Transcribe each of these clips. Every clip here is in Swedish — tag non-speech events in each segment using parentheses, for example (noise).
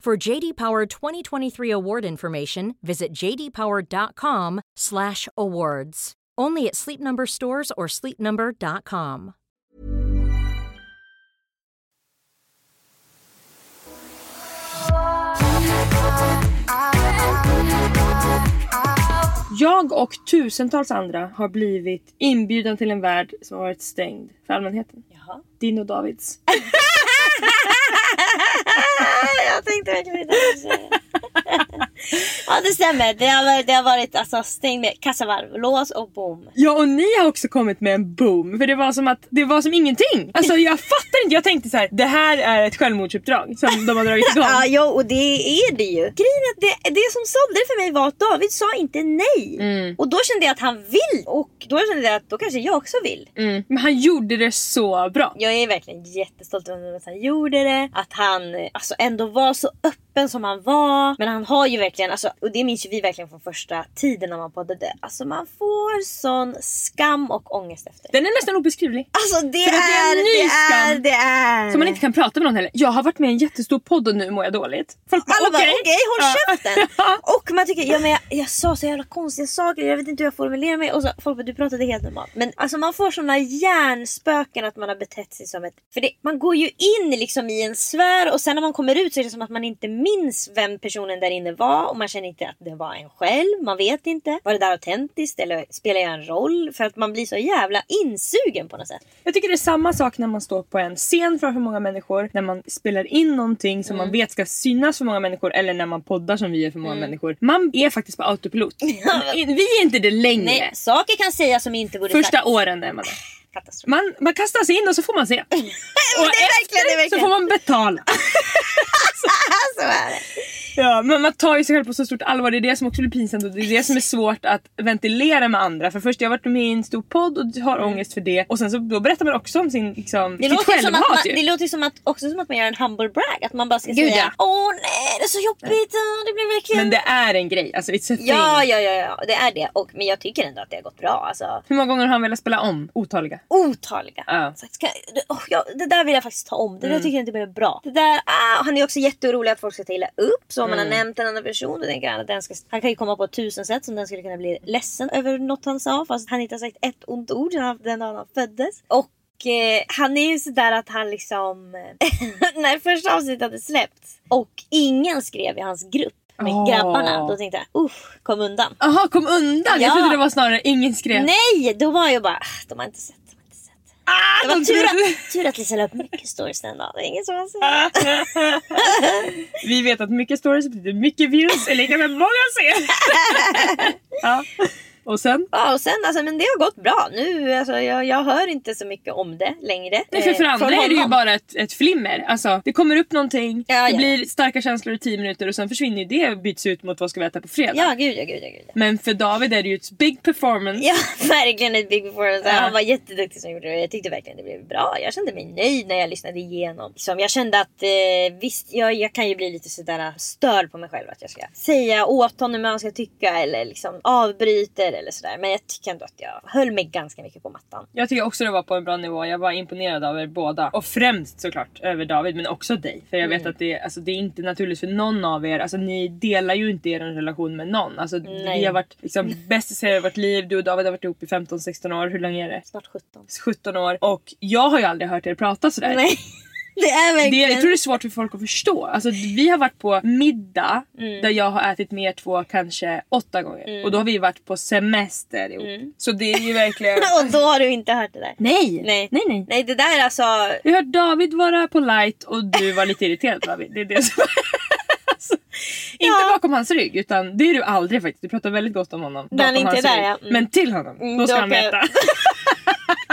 For JD Power 2023 award information, visit jdpower.com/awards. Only at Sleep Number stores or sleepnumber.com. Jag och tusentals andra har blivit inbjudna till en värld som har varit stängd för allmänheten. Jaha. Din och Davids. (laughs) jag tänkte verkligen inte säga Ja det stämmer. Det har det har varit alltså, stängd med kassavalv, lås och bom. Ja och ni har också kommit med en boom. För det var som att det var som ingenting. Alltså jag fattar inte. Jag tänkte så här: det här är ett självmordsuppdrag som de har dragit igång. (laughs) Ja, jo, och det är det ju. Grejen är att det, det som sålde för mig var att David sa inte nej. Mm. Och då kände jag att han vill. Och då kände jag att då kanske jag också vill. Mm. Men han gjorde det så bra. Jag är verkligen jättestolt över att han gjorde det. Att han alltså, ändå var så öppen som han var. Men han har ju verkligen, alltså, och det minns ju vi verkligen från första tiden när man poddade. Alltså man får sån skam och ångest efter. Den är nästan obeskrivlig. Alltså det att det är är, det är, det är. Som man inte kan prata med någon heller. Jag har varit med i en jättestor podd och nu mår jag dåligt. Folk bara, okej. okej håll Ja. käften. (laughs) Och man tycker, ja, men jag, jag sa så jävla konstiga saker, jag vet inte hur jag formulerar mig. Och så, folk bara du pratade helt normalt. Men alltså man får såna hjärnspöken att man har betett sig som ett... För det, man går ju in liksom i en sfär och sen när man kommer ut så är det som att man inte minns vem personen där inne var. Och man känner inte att det var en själv. Man vet inte. Var det där autentiskt eller spelar jag en roll? För att man blir så jävla insugen på något sätt. Jag tycker det är samma sak när man står på en scen framför många människor. När man spelar in någonting som Mm. man vet ska synas för många människor. Eller när man poddar som vi är för många människor. Man är faktiskt på autopilot. (laughs) vi är inte det längre. Nej, saker kan sägas som inte borde Första sagts. åren är man det. Katastrof. Man, man kastas in och så får man se. (laughs) och efter så får man betala. (laughs) så är det. Ja, men man tar ju sig själv på så stort allvar. Det är det som också blir pinsamt och det är det som är svårt att ventilera med andra. För först jag har varit med i en stor podd och har ångest för det. Och sen så då berättar man också om sin, liksom, Det låter, ju som att man, självhat ju. det låter som att, också som att man gör en humble brag. Att man bara ska Gud, säga ja. Åh nej det är så jobbigt, ah, det blir verkligen... Men det är en grej. Alltså it's a thing. Ja, ja, ja, ja, det är det. Och, men jag tycker ändå att det har gått bra. Alltså, Hur många gånger har han velat spela om? Otaliga. Otaliga. Ja. Så, ska, oh, ja, det där vill jag faktiskt ta om. Det Mm. där tycker jag inte blev bra. Det där, ah, han är också jätteorolig att folk ska ta illa upp. Så om man Mm. har nämnt en annan person då tänker han att den ska... Han kan ju komma på tusen sätt som den skulle kunna bli ledsen över något han sa. Fast han inte har sagt ett ont ord den dagen han föddes. Och eh, han är ju sådär att han liksom... (laughs) när första avsnittet hade släppts och ingen skrev i hans grupp med Åh. grabbarna. Då tänkte jag, usch, kom undan. Jaha, kom undan! Jag Ja. trodde det var snarare ingen skrev. Nej, då var jag bara, "Ah, de har inte sett. Ah, Det var de tur att, tur att Lisa la upp mycket stories den dagen. Det är ingen som har sett. Vi vet att mycket stories betyder mycket views är lika med många ser. (laughs) ja. Och sen? Ja, och sen alltså, men det har gått bra. Nu, alltså, jag, jag hör inte så mycket om det längre. Nej, för, för eh, andra är det ju bara ett, ett flimmer. Alltså, det kommer upp någonting, Ja, det ja. blir starka känslor i 10 minuter och sen försvinner det och byts ut mot vad ska vi äta på fredag. Ja, gud ja, gud ja, gud. Men för David är det ju ett big performance. Ja, (laughs) verkligen ett big performance. Ja. Han var jätteduktig som gjorde det. Jag tyckte verkligen det blev bra. Jag kände mig nöjd när jag lyssnade igenom. Som jag kände att eh, visst, jag, jag kan ju bli lite sådär störd på mig själv att jag ska säga åt honom vad han ska tycka eller liksom avbryter eller sådär. Men jag tycker ändå att jag höll mig ganska mycket på mattan. Jag tycker också det var på en bra nivå. Jag var imponerad av er båda. Och främst såklart över David men också dig. För jag vet Mm. att det, alltså, det är inte naturligt för någon av er. Alltså ni delar ju inte er relation med någon. Alltså, Nej. vi har varit liksom, (laughs) bästisar i vårt liv. Du och David har varit ihop i 15-16 år. Hur länge är det? Snart 17. 17 år. Och jag har ju aldrig hört er prata sådär. Nej, det är Det, verkligen... jag tror det är svårt för folk att förstå. Alltså, vi har varit på middag Mm. där jag har ätit med er två kanske åtta gånger. Och då har vi varit på semester ihop. Så det är ju verkligen... (laughs) Och då har du inte hört det där. nej! Nej. nej, nej. Nej, det där är alltså... Jag har David vara polite och du var lite irriterad David. Det är det som alltså, (laughs) Inte Ja. bakom hans rygg utan det är du aldrig faktiskt. Du pratar väldigt gott om honom. Han bakom inte där, ja. Mm. Men till honom, Mm, då ska då han kan jag- veta. (laughs)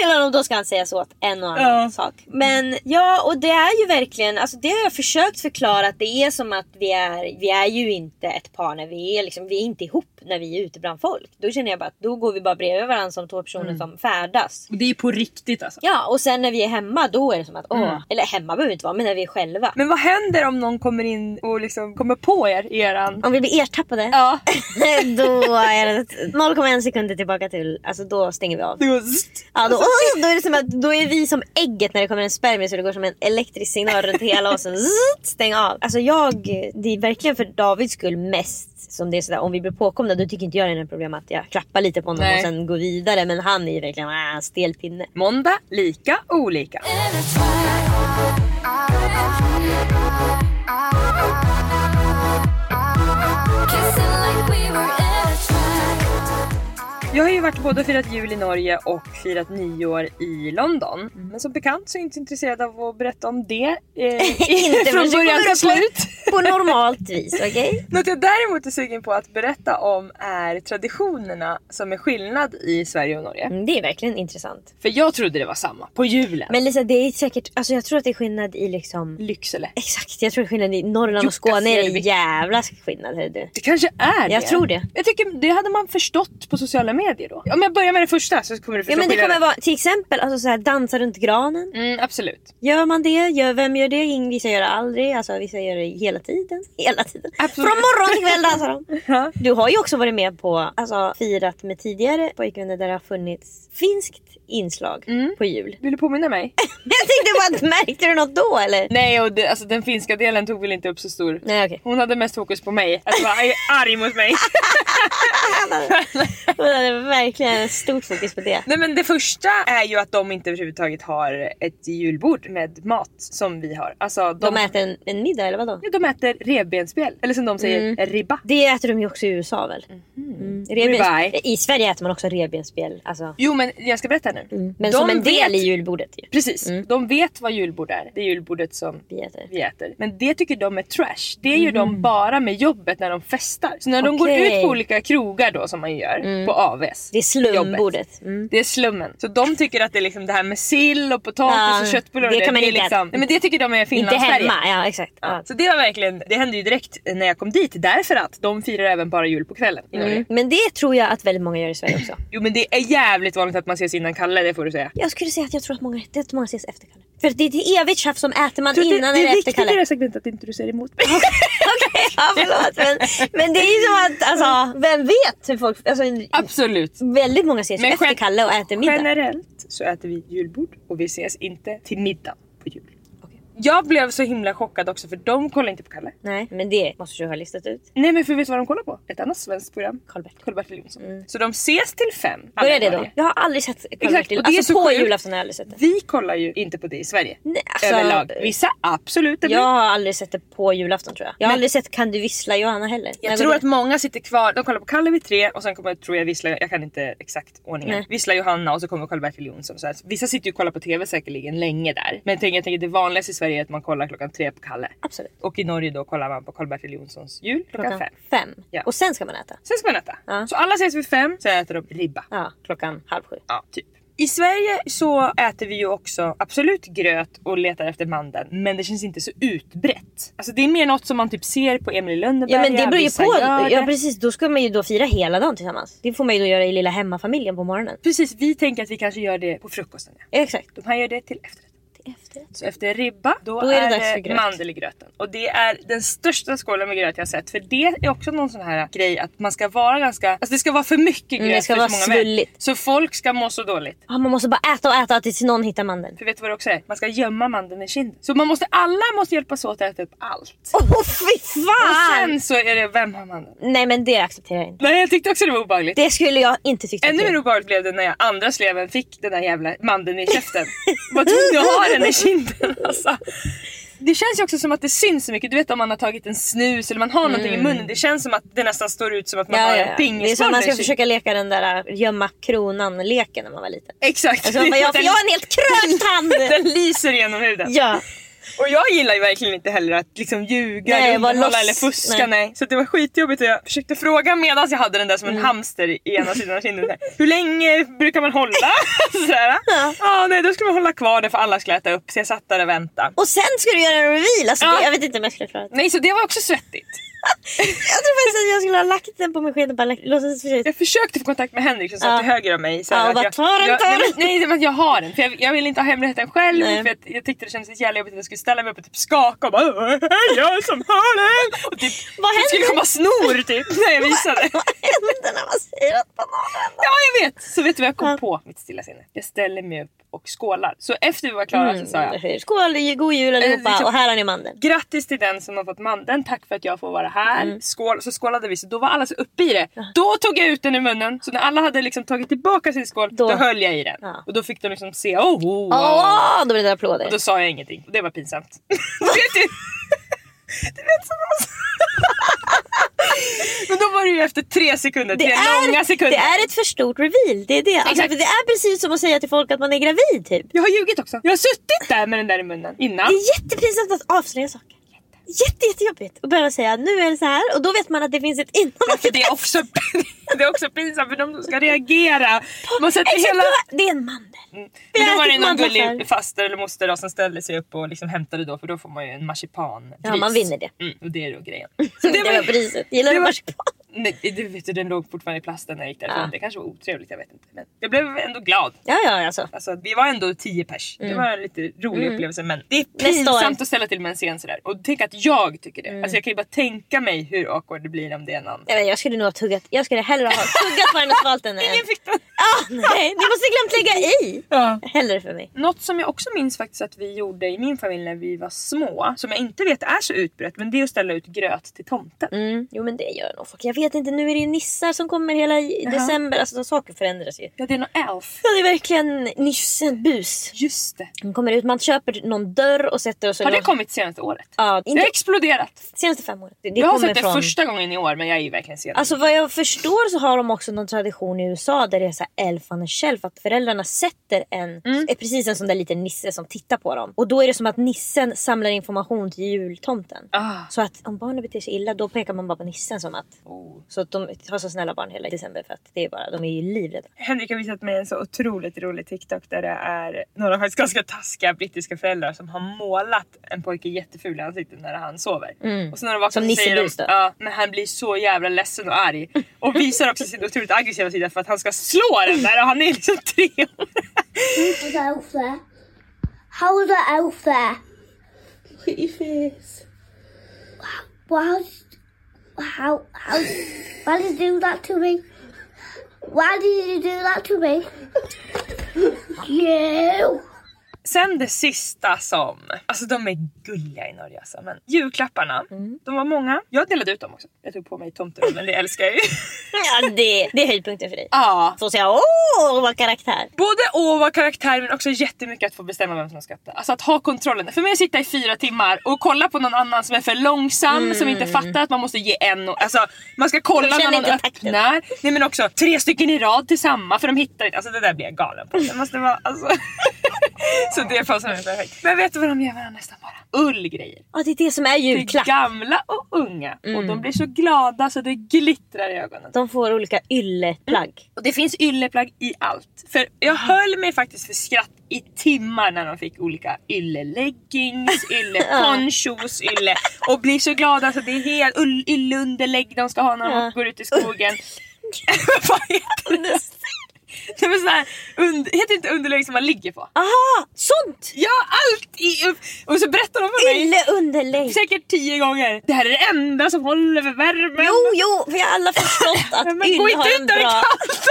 Till honom då ska han säga så åt en och annan Ja. sak. Men ja, och det är ju verkligen, alltså det har jag försökt förklara att det är som att vi är, vi är ju inte ett par när vi är liksom, vi är inte ihop när vi är ute bland folk. Då känner jag bara att då går vi bara bredvid varandra som två personer Mm. som färdas. Och det är på riktigt alltså. Ja, och sen när vi är hemma då är det som att åh, Mm. eller hemma behöver vi inte vara, men när vi är själva. Men vad händer om någon kommer in och liksom kommer på er i eran... Om vi blir ertappade, Ja. (laughs) då är det 0,1 sekunder tillbaka till, alltså då stänger vi av. Det går. Ja, då, åh, då är det som att då är vi som ägget när det kommer en spermie så det går som en elektrisk signal runt hela oss. Stäng av. Alltså jag, det är verkligen för Davids skull mest som det är sådär om vi blir påkomna då tycker inte jag det är något problem att jag klappar lite på honom Nej. och sen går vidare. Men han är ju verkligen äh, stel pinne. Måndag, lika, olika. Jag har ju varit både och firat jul i Norge och firat nyår i London. Men som bekant så är jag inte intresserad av att berätta om det. Eh, (laughs) Inte (laughs) från början till slut. På, (laughs) på normalt vis, okej? Något jag däremot är sugen på att berätta om är traditionerna som är skillnad i Sverige och Norge. Mm, det är verkligen intressant. För jag trodde det var samma på julen. Men Lisa det är säkert, alltså jag tror att det är skillnad i liksom Lycksele. Exakt, jag tror det är skillnad i Norrland och. Skåne är det jävla skillnad. du. Det kanske är Jag det. tror det. Jag tycker det hade man förstått på sociala medier då. Om jag börjar med det första så kommer du förstå Ja men det kommer vara till exempel alltså så här, dansa runt granen. Mm, absolut. Gör man det? Gör, vem gör det? Vissa gör det aldrig. Alltså vissa gör det hela tiden. (laughs) Hela tiden. Absolut. Från morgon till kväll dansar de. (laughs) Ja. Du har ju också varit med på, alltså firat med tidigare pojkvänner där det har funnits finskt inslag Mm. på jul. Vill du påminna mig? (laughs) Jag tänkte bara, märkte du något då eller? Nej och det, alltså, den finska delen tog väl inte upp så stor. Nej okej. Hon hade mest fokus på mig, att vara arg mot mig. Verkligen stort fokus på det. Nej men det första är ju att de inte överhuvudtaget har ett julbord med mat som vi har. Alltså de, De äter en, en middag eller vadå? Ja, de äter revbensspjäll. Eller som de säger, ribba. Det äter de ju också i USA väl? Mm. Revbens- Ribeye. I Sverige äter man också revbensspjäll. Alltså, Jo men jag ska berätta nu. mm. Men De som en del vet- i julbordet ju. Precis, de vet vad julbord är. Det är julbordet som Vi äter. vi äter. Men det tycker de är trash. Det är ju de bara med jobbet när de festar. Så när de går ut på olika krogar då som man gör på AVs. Det är slumbordet. Mm. Det är slummen. Så de tycker att det är liksom det här med sill och potatis Ja, och köttbullar. det och kan man är inte liksom, nej, men Det tycker de är Inte Finlands-Sverige. hemma, ja exakt. Ja. Så det var verkligen, det hände ju direkt när jag kom dit därför att de firar även bara jul på kvällen i Norge. Mm. Men det tror jag att väldigt många gör i Sverige också. (laughs) Jo men det är jävligt vanligt att man ses innan Kalle, det får du säga. Jag skulle säga att jag tror att många, det är många ses efter Kalle. För det är ett evigt tjafs som äter man Så det, innan det eller är efter viktigt i Kalle. det här segmentet att inte du säger emot mig. (laughs) Okej, ja förlåt. Men, men det är ju som att, alltså, vem vet hur folk... Alltså, Absolut. Väldigt många ses ju Men efter gen- Kalle och äter middag. Generellt så äter vi julbord och vi ses inte till middag på jul. Jag blev så himla chockad också för de kollar inte på Kalle. Nej, men det måste du ha listat ut. Nej men för vet du vad de kollar på? Ett annat svenskt program. Karl-Bertil. Karl-Bertil Jonsson. Så de ses till fem. Börjar det då? Jag har aldrig sett Exakt, Karl-Bertil. och det är Alltså så på sjukt. julafton har jag aldrig sett det. Vi kollar ju inte på det i Sverige. Nej, alltså, Överlag. Vissa absolut. det blir- Jag har aldrig sett det på julafton tror jag. Jag har Men- aldrig sett Kan du vissla Johanna heller. Jag tror att många sitter kvar, de kollar på Kalle vid tre och sen kommer tror jag Vissla, jag kan inte exakt ordningen. Nej. Vissla Johanna och så kommer Karl-Bertil Jonsson. Så här. Vissa sitter ju och kollar på TV säkerligen länge där. Men jag tänker, jag tänker det vanligaste i Sverige är att man kollar klockan tre på Kalle. Absolut. Och i Norge då kollar man på Karl-Bertil Jonssons jul klockan, Klockan fem. fem. Ja. Och sen ska man äta. Sen ska man äta. Ja. Så alla ses vid fem, sen äter de ribba. Ja, klockan halv sju. Ja, typ. I Sverige så äter vi ju också absolut gröt och letar efter mandeln men det känns inte så utbrett. Alltså det är mer något som man typ ser på Emil i Lönneberga, Ja men det beror ju på. Ja precis, då ska man ju då fira hela dagen tillsammans. Det får man ju då göra i lilla hemmafamiljen på morgonen. Precis, vi tänker att vi kanske gör det på frukosten. Ja. Exakt. De här gör det till efterrätt. Efterrätt. Så efter ribba, då, Då är det är, det gröt. mandel i gröten. Och det är den största skålen med gröt jag har sett. För det är också någon sån här grej att man ska vara ganska... Alltså det ska vara för mycket gröt Mm, det ska för vara så många svulligt. Så folk ska må så dåligt. Ja, man måste bara äta och äta tills någon hittar mandeln. För vet du vad det också är? Man ska gömma mandeln i kinden. Så man måste, alla måste hjälpas åt att äta upp allt. Åh fy Och fan! sen så är det vem har mandeln? Nej men det accepterar jag inte. Nej jag tyckte också det var obehagligt. Det skulle jag inte tycka Ännu mer obehagligt blev det när jag andra sleven fick den där jävla mandeln i käften. Var tvungen att ha i kinden alltså. Det känns ju också som att det syns så mycket. Du vet om man har tagit en snus eller man har någonting i munnen. Det känns som att det nästan står ut som att man Mm. Ja, har ja, en ja. Det är som pingisboll man ska kinden. försöka leka den där äh, gömma kronan-leken när man var liten. Exakt. Alltså, men jag, för jag har en helt krökt (laughs) hand! den lyser genom huden. ja. Och jag gillar ju verkligen inte heller att liksom ljuga, Nej, eller loss- eller fuska. Nej. nej. Så det var skitjobbigt och jag försökte fråga medan jag hade den där som Mm. en hamster i ena sidan av kinden. Hur länge brukar man hålla? (laughs) Sådär. Ja. Ja, nej, då skulle man hålla kvar det för alla skulle äta upp. Så jag satt där och väntade. Och sen ska du göra en reveal! Alltså, Ja. det, jag vet inte om jag skulle klara det. Nej, så det var också svettigt. Jag tror faktiskt att jag skulle ha lagt den på min sked och bara låtsas försöka. Jag försökte få kontakt med Henrik som satt Ja. till höger om mig. Så Ja, att bara, jag, "Ta den, jag, ta nej, den." men- Nej, var att jag har den. För jag, jag ville inte ha hemligheten själv. Nej. För jag, jag tyckte det kändes så jävla jobbigt att jag skulle ställa mig upp och typ skaka och bara "Åh, jag som har den! Och typ, Vad det skulle händer? komma snor typ (laughs) när jag visade. Vad händer när man säger att den? Ja jag vet! Så vet du vad jag kom Ja. på? Mitt stilla sinne. Jag ställer mig upp och skålar. Så efter vi var klara så sa jag Mm. Skål, god jul allihopa liksom- och här har ni mandeln. Grattis till den som har fått mandeln, tack för att jag får vara här. Mm. Skål, så skålade vi, så då var alla så uppe i det. Då tog jag ut den ur munnen, så när alla hade liksom tagit tillbaka sin skål, då, Då- höll jag i den. Ja. Och då fick de liksom se, oh, oh, oh. Åh, då blir det applåder. Och då sa jag ingenting, och det var pinsamt. du vet ju. Du vet som (laughs) Men då var det ju efter tre sekunder, tre långa sekunder. det är ett för stort reveal. Det är det. Alltså, det är precis som att säga till folk att man är gravid typ. Jag har ljugit också. Jag har suttit där med den där i munnen innan. Det är jättepinsamt att avslöja saker. Jätte, jättejobbigt att behöva säga nu är det så här och då vet man att det finns ett innan Ja, för det är också, (laughs) det är också pinsamt för de som ska reagera. Man sätter Exakt, hela... det är en mandel. Men Vi då var det någon gullig faster eller moster då, som ställde sig upp och liksom hämtade då för då får man ju en marsipan Ja, man vinner det. Mm, och det är då grejen. (laughs) Så det, var priset. Gillar det du marsipan? Nej, du vet den låg fortfarande i plasten när jag gick därifrån. Ja. Det kanske var otrevligt, jag vet inte. Men jag blev ändå glad. Ja, ja alltså. Alltså, vi var ändå 10 pers. Det var en lite rolig upplevelse men det är Mm. Pinsamt att ställa till med en scen sådär. Och tänk att jag tycker det. Mm. Alltså, jag kan ju bara tänka mig hur awkward det blir om det är någon. Jag, vet, jag skulle nog ha tuggat. Jag skulle hellre ha tuggat på den än- (laughs) Ingen fick den. Ah, nej, ni måste glömt lägga i. Ja. Hellre för mig. Något som jag också minns faktiskt att vi gjorde i min familj när vi var små, som jag inte vet är så utbrett, men det är att ställa ut gröt till tomten. Mm, jo men det gör nog folk. Jag vet inte, nu är det ju nissar som kommer hela i december. Alltså saker förändras ju. Ja, det är någon elf. Ja, det är verkligen nissen bus. Just det. De kommer ut, man köper någon dörr och sätter och så... Har det kommit senaste året? Ja, Det har inte exploderat. senaste fem åren. Det, jag har sett det från... första gången i år men jag är ju verkligen sen. Alltså vad jag förstår så har de också någon tradition i USA där det är så här elf on a shelf. Att föräldrarna sätter en, Mm. är precis en sån där liten nisse som tittar på dem. Och då är det som att nissen samlar information till jultomten. ah. Så att om barnen beter sig illa då pekar man bara på nissen som att... oh. Så att de har så snälla barn hela december för att det är bara, de är ju livrädda. Henrik har visat mig en så otroligt rolig TikTok där det är några faktiskt ganska taskiga brittiska föräldrar som har målat en pojke jätteful i ansiktet när han sover. Och sen när de vaknar Mm. Som så säger de, ja, men han blir så jävla ledsen och arg. (laughs) Och visar också sin otroligt aggressiva sida för att han ska slå den där och han är liksom tre år. was out there? How was I out there? Look at your face. Wow. How, how, why did you do that to me? Why did you do that to me? you! Sen det sista som, alltså de är gulliga i Norge alltså, men julklapparna, Mm. de var många. Jag delade ut dem också. Jag tog på mig tomterollen, det älskar jag ju. (laughs) Ja, det, det är höjdpunkten för dig. Ja. Få säga åh vad karaktär. Både åh vad karaktär men också jättemycket att få bestämma vem som ska öppna. Alltså att ha kontrollen. För mig att sitta i fyra timmar och kolla på någon annan som är för långsam, som inte fattar att man måste ge en och, Alltså man ska kolla när någon öppnar. Nej men också tre stycken i rad till samma för de hittar inte. Alltså det där blir jag galen på. Det måste vara alltså. Så det passar mig perfekt. Men vet du vad de ger varandra nästan bara? Ullgrejer. Ja det är det som är Till julklapp. gamla och unga. Och de blir så glada så det glittrar i ögonen. De får olika ylleplagg. Och det finns ylleplagg i allt. För jag höll mig faktiskt för skratt i timmar när de fick olika ylleleggings, (laughs) ylleponchos, ylle och blir så glada så det är helt ylleunderlägg de ska ha när de går ut i skogen. (laughs) (laughs) Vad heter det? (laughs) Det är så här, und- heter inte underlägg som man ligger på? Aha! Sånt! Ja, allt i. Och så berättar de för mig Ylleunderlägg. säkert tio gånger. Det här är det enda som håller för värmen. Jo, jo, vi har alla förstått (laughs) att Men gå ylle inte har ut en där det är bra... kallt.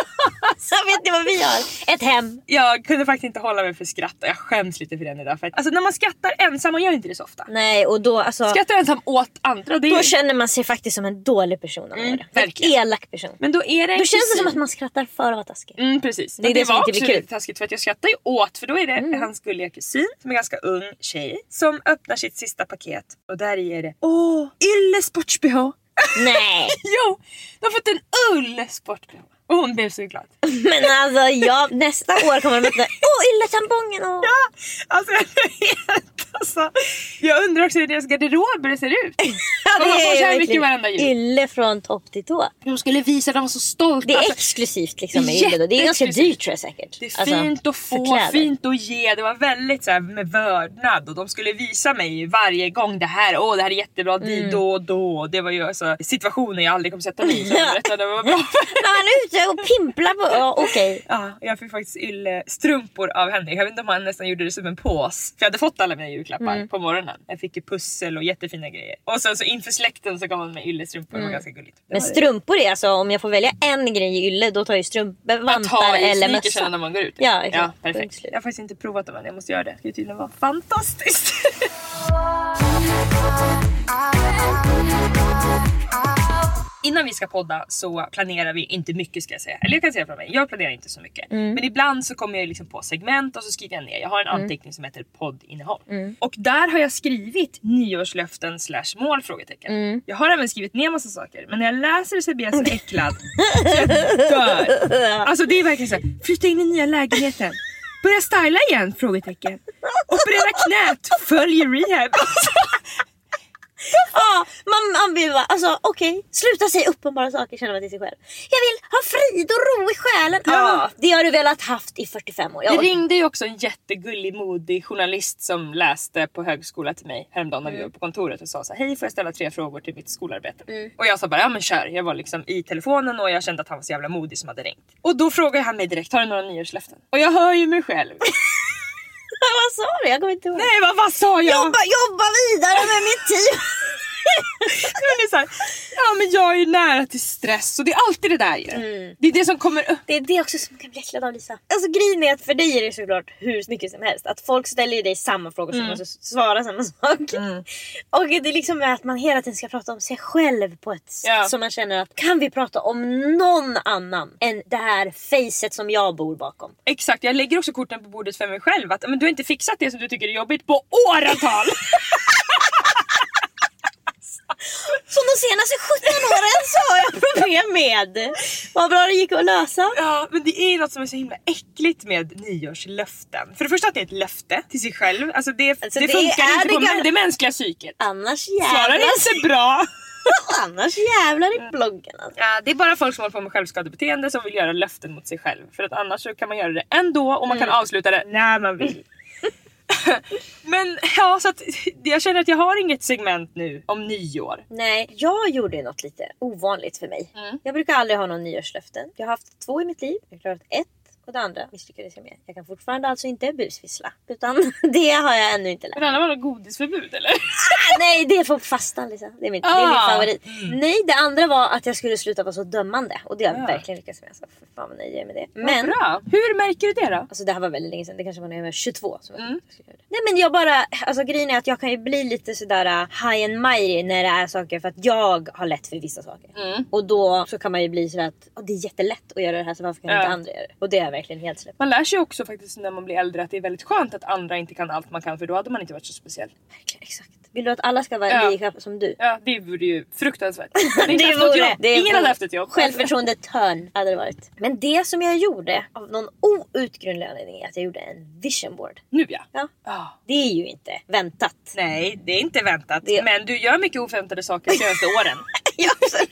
(laughs) Så vet ni vad vi har? Ett hem. Jag kunde faktiskt inte hålla mig för skratt och jag skäms lite för den idag. För att, alltså när man skrattar ensam, man gör inte det så ofta. Nej, och då alltså... Skrattar ensam åt andra. Det är, Då känner man sig faktiskt som en dålig person. gör det. En verkligen. elak person. men då är det en Då känns det som att man skrattar för att vara taskig. Mm precis. Det är det som var också kul. lite taskigt för att jag skrattar ju åt för då är det Mm. hans gulliga kusin som är ganska ung tjej som öppnar sitt sista paket och där i är det Åh, Ylle sports-bh. Nej, (laughs) jo! De har fått en ull sport-bh. Och hon blev så glad. (laughs) men alltså jag, nästa år kommer de öppna... Åh, ylletampongen! Åh. Alltså jag är helt alltså. Jag undrar också hur deras garderober ser ut. (laughs) Ja, Och man får så här verkligen mycket varenda jul. Ylle från topp till tå. De skulle visa, de var så stolta. Det är exklusivt liksom med ylle. Det är ganska dyrt tror jag säkert. Det är Alltså, fint att få, fint att ge. Det var väldigt så här, med vördnad och de skulle visa mig varje gång det här, åh det här är jättebra Mm. då och då. Det var ju alltså situationer jag aldrig kommer sätta mig i. (laughs) Så Ja. jag berättade vad bra. Han ute och pimplar på... Ja, okej. Ja, jag fick faktiskt yllestrumpor av henne. Jag vet inte om han nästan gjorde det som en pås. För jag hade fått alla mina julklappar Mm. på morgonen. Jag fick ju pussel och jättefina grejer. Och sen så inför släkten så gav han mig yllestrumpor. Det var ganska gulligt. Det Mm. Men strumpor är alltså, om jag får välja en grej i ylle då tar jag strumpor, Man vantar tar i eller sneakersarna när mössa. man går ut. Ja, exakt. ja perfekt. Jag har faktiskt inte provat dem än. Jag måste göra det. Det ju tydligen vara fantastiskt. (laughs) Innan vi ska podda så planerar vi inte mycket ska jag säga. Eller jag kan säga från mig, jag planerar inte så mycket. Mm. Men ibland så kommer jag liksom på segment och så skriver jag ner. Jag har en anteckning som heter poddinnehåll. Mm. Och där har jag skrivit nyårslöften slash mål? Frågetecken. Mm. Jag har även skrivit ner massa saker men när jag läser så blir jag så äcklad (laughs) så jag dör. Alltså det är verkligen så här, flytta in i nya lägenheten. Börja styla igen? Frågetecken. Operera knät, följ rehab. (laughs) (laughs) Ja, man, man vill bara, alltså okej, sluta säga uppenbara saker känner man till sig själv. Jag vill ha frid och ro i själen. Ja, det har du velat haft i 45 år. Det Jag ringde ju också en jättegullig modig journalist som läste på högskola till mig häromdagen när vi var på kontoret och sa så här, hej får jag ställa tre frågor till mitt skolarbete? Och jag sa bara ja men kör. Jag var liksom i telefonen och jag kände att han var så jävla modig som hade ringt. Och då frågade han mig direkt, har du några nyårslöften? Och jag hör ju mig själv. (laughs) (laughs) Vad sa du? Jag kommer inte ihåg. Nej vad, vad sa jag? Jobba, jobba vidare med mitt team. (laughs) Men det är här, ja men jag är ju nära till stress och det är alltid det där ju. Det är det som kommer upp. Det är det också som kan bli äcklad av Lisa. Alltså grejen är att för dig är det såklart hur mycket som helst. Att folk ställer dig samma frågor så du måste svara samma sak. Och det är liksom att man hela tiden ska prata om sig själv på ett sätt Ja. som man känner att kan vi prata om någon annan än det här facet som jag bor bakom. Exakt, jag lägger också korten på bordet för mig själv. Att men, du har inte fixat det som du tycker är jobbigt på åratal. (laughs) (laughs) Så de senaste 17 åren så har jag problem med. Vad bra det gick att lösa. Ja, men det är något som är så himla äckligt med nyårslöften. För det första att det är ett löfte till sig själv. Alltså det, Alltså, det, det funkar är inte det på gamla- det mänskliga psyket. Annars Svarar jävlar, inte bra. (laughs) annars jävlar i bloggen alltså. Ja, det är bara folk som håller på med självskadebeteende som vill göra löften mot sig själv. För att annars så kan man göra det ändå och man kan avsluta det när man vill. (laughs) men ja, så att jag känner att jag har inget segment nu om nyår. Nej, jag gjorde något lite ovanligt för mig. Mm. Jag brukar aldrig ha någon nyårslöften. Jag har haft två i mitt liv. Jag har klarat ett och det andra misslyckades jag med. Jag kan fortfarande alltså inte busvissla. Utan (laughs) det har jag ännu inte lärt mig. annars var det godisförbud eller? Ah, nej, det är på fastan Lisa. Det är, mitt, det är min Ah. favorit. Nej, det andra var att jag skulle sluta vara så dömande. Och det har jag Ja. verkligen lyckats med. Så för fan vad nöjd jag är med det. Men bra. Hur märker du det då? Alltså det här var väldigt länge sedan, det kanske var när jag var 22 som Mm. jag det. Nej men jag bara, alltså grejen är att jag kan ju bli lite sådär uh, high and mighty när det är saker för att jag har lätt för vissa saker. Mm. Och då så kan man ju bli sådär att "Åh, det är jättelätt att göra det här så varför kan Ja. inte andra göra det? Och det verkligen helt släppt. Man lär sig också faktiskt när man blir äldre att det är väldigt skönt att andra inte kan allt man kan för då hade man inte varit så speciell. Verkligen, exakt. Vill du att alla ska vara Ja. lika som du? Ja, det vore ju fruktansvärt. (laughs) Det något vore- det Ingen hade haft ett jobb. Självförtroende törn hade det varit. Men det som jag gjorde av någon outgrundlig anledning är att jag gjorde en vision board. Nu ja. Ja. Ah. Det är ju inte väntat. Nej, det är inte väntat. Det- Men du gör mycket oväntade saker de senaste åren. (laughs) Ja, absolut.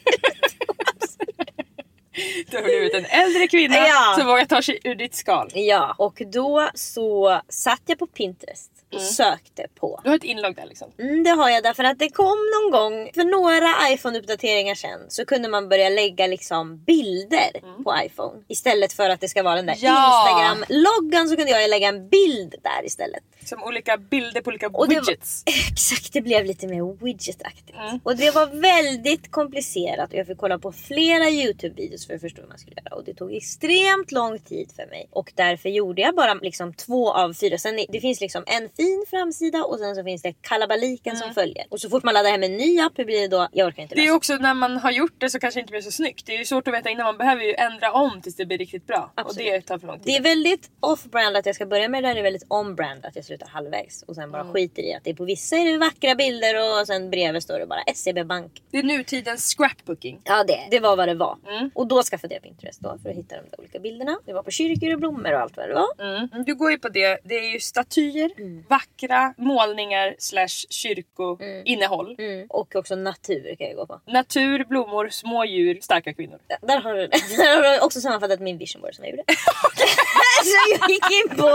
Du har blivit en äldre kvinna Ja. som vågar ta sig ur ditt skal. ja, och då så satt jag på Pinterest och sökte på. Du har ett inlogg där liksom. Mm, det har jag därför att det kom någon gång för några iPhone-uppdateringar sen så kunde man börja lägga liksom bilder på iPhone. Istället för att det ska vara den där Ja. Instagram-loggan så kunde jag lägga en bild där istället. Som olika bilder på olika Och det var- widgets. (laughs) Exakt, det blev lite mer widget-aktigt. Och det var väldigt komplicerat och jag fick kolla på flera YouTube-videos för att förstå hur man skulle göra. Och det tog extremt lång tid för mig. Och därför gjorde jag bara liksom två av fyra. Sen det, det finns liksom en fin framsida och sen så finns det kalabaliken som följer. Och så fort man laddar hem en ny app, hur blir det då? Jag orkar inte Det är läsa. också när man har gjort det så kanske det inte blir så snyggt. Det är ju svårt att veta innan. Man behöver ju ändra om tills det blir riktigt bra. Absolut. Och det tar för lång tid. Det är väldigt off-brand att jag ska börja med det där. Det är väldigt on-brand att jag slutar halvvägs. Och sen bara skiter i att det är på vissa är det vackra bilder och sen bredvid står det bara SEB Bank. Det är nutidens scrapbooking. Ja det, det var vad det var. Mm. Och då skaffade jag Pinterest då för att hitta de där olika bilderna. Det var på kyrkor och blommor och allt vad det var. Mm. Du går ju på det. Det är ju statyer, Mm. Vackra målningar slash kyrkoinnehåll. Mm. Och också natur kan jag gå på. Natur, blommor, små djur, starka kvinnor. Där har du, (laughs) där har du också sammanfattat min vision board som jag gjorde. (laughs) (laughs) så jag gick in på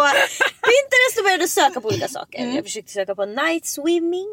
Pinterest och började söka på olika saker. Mm. Jag försökte söka på night swimming,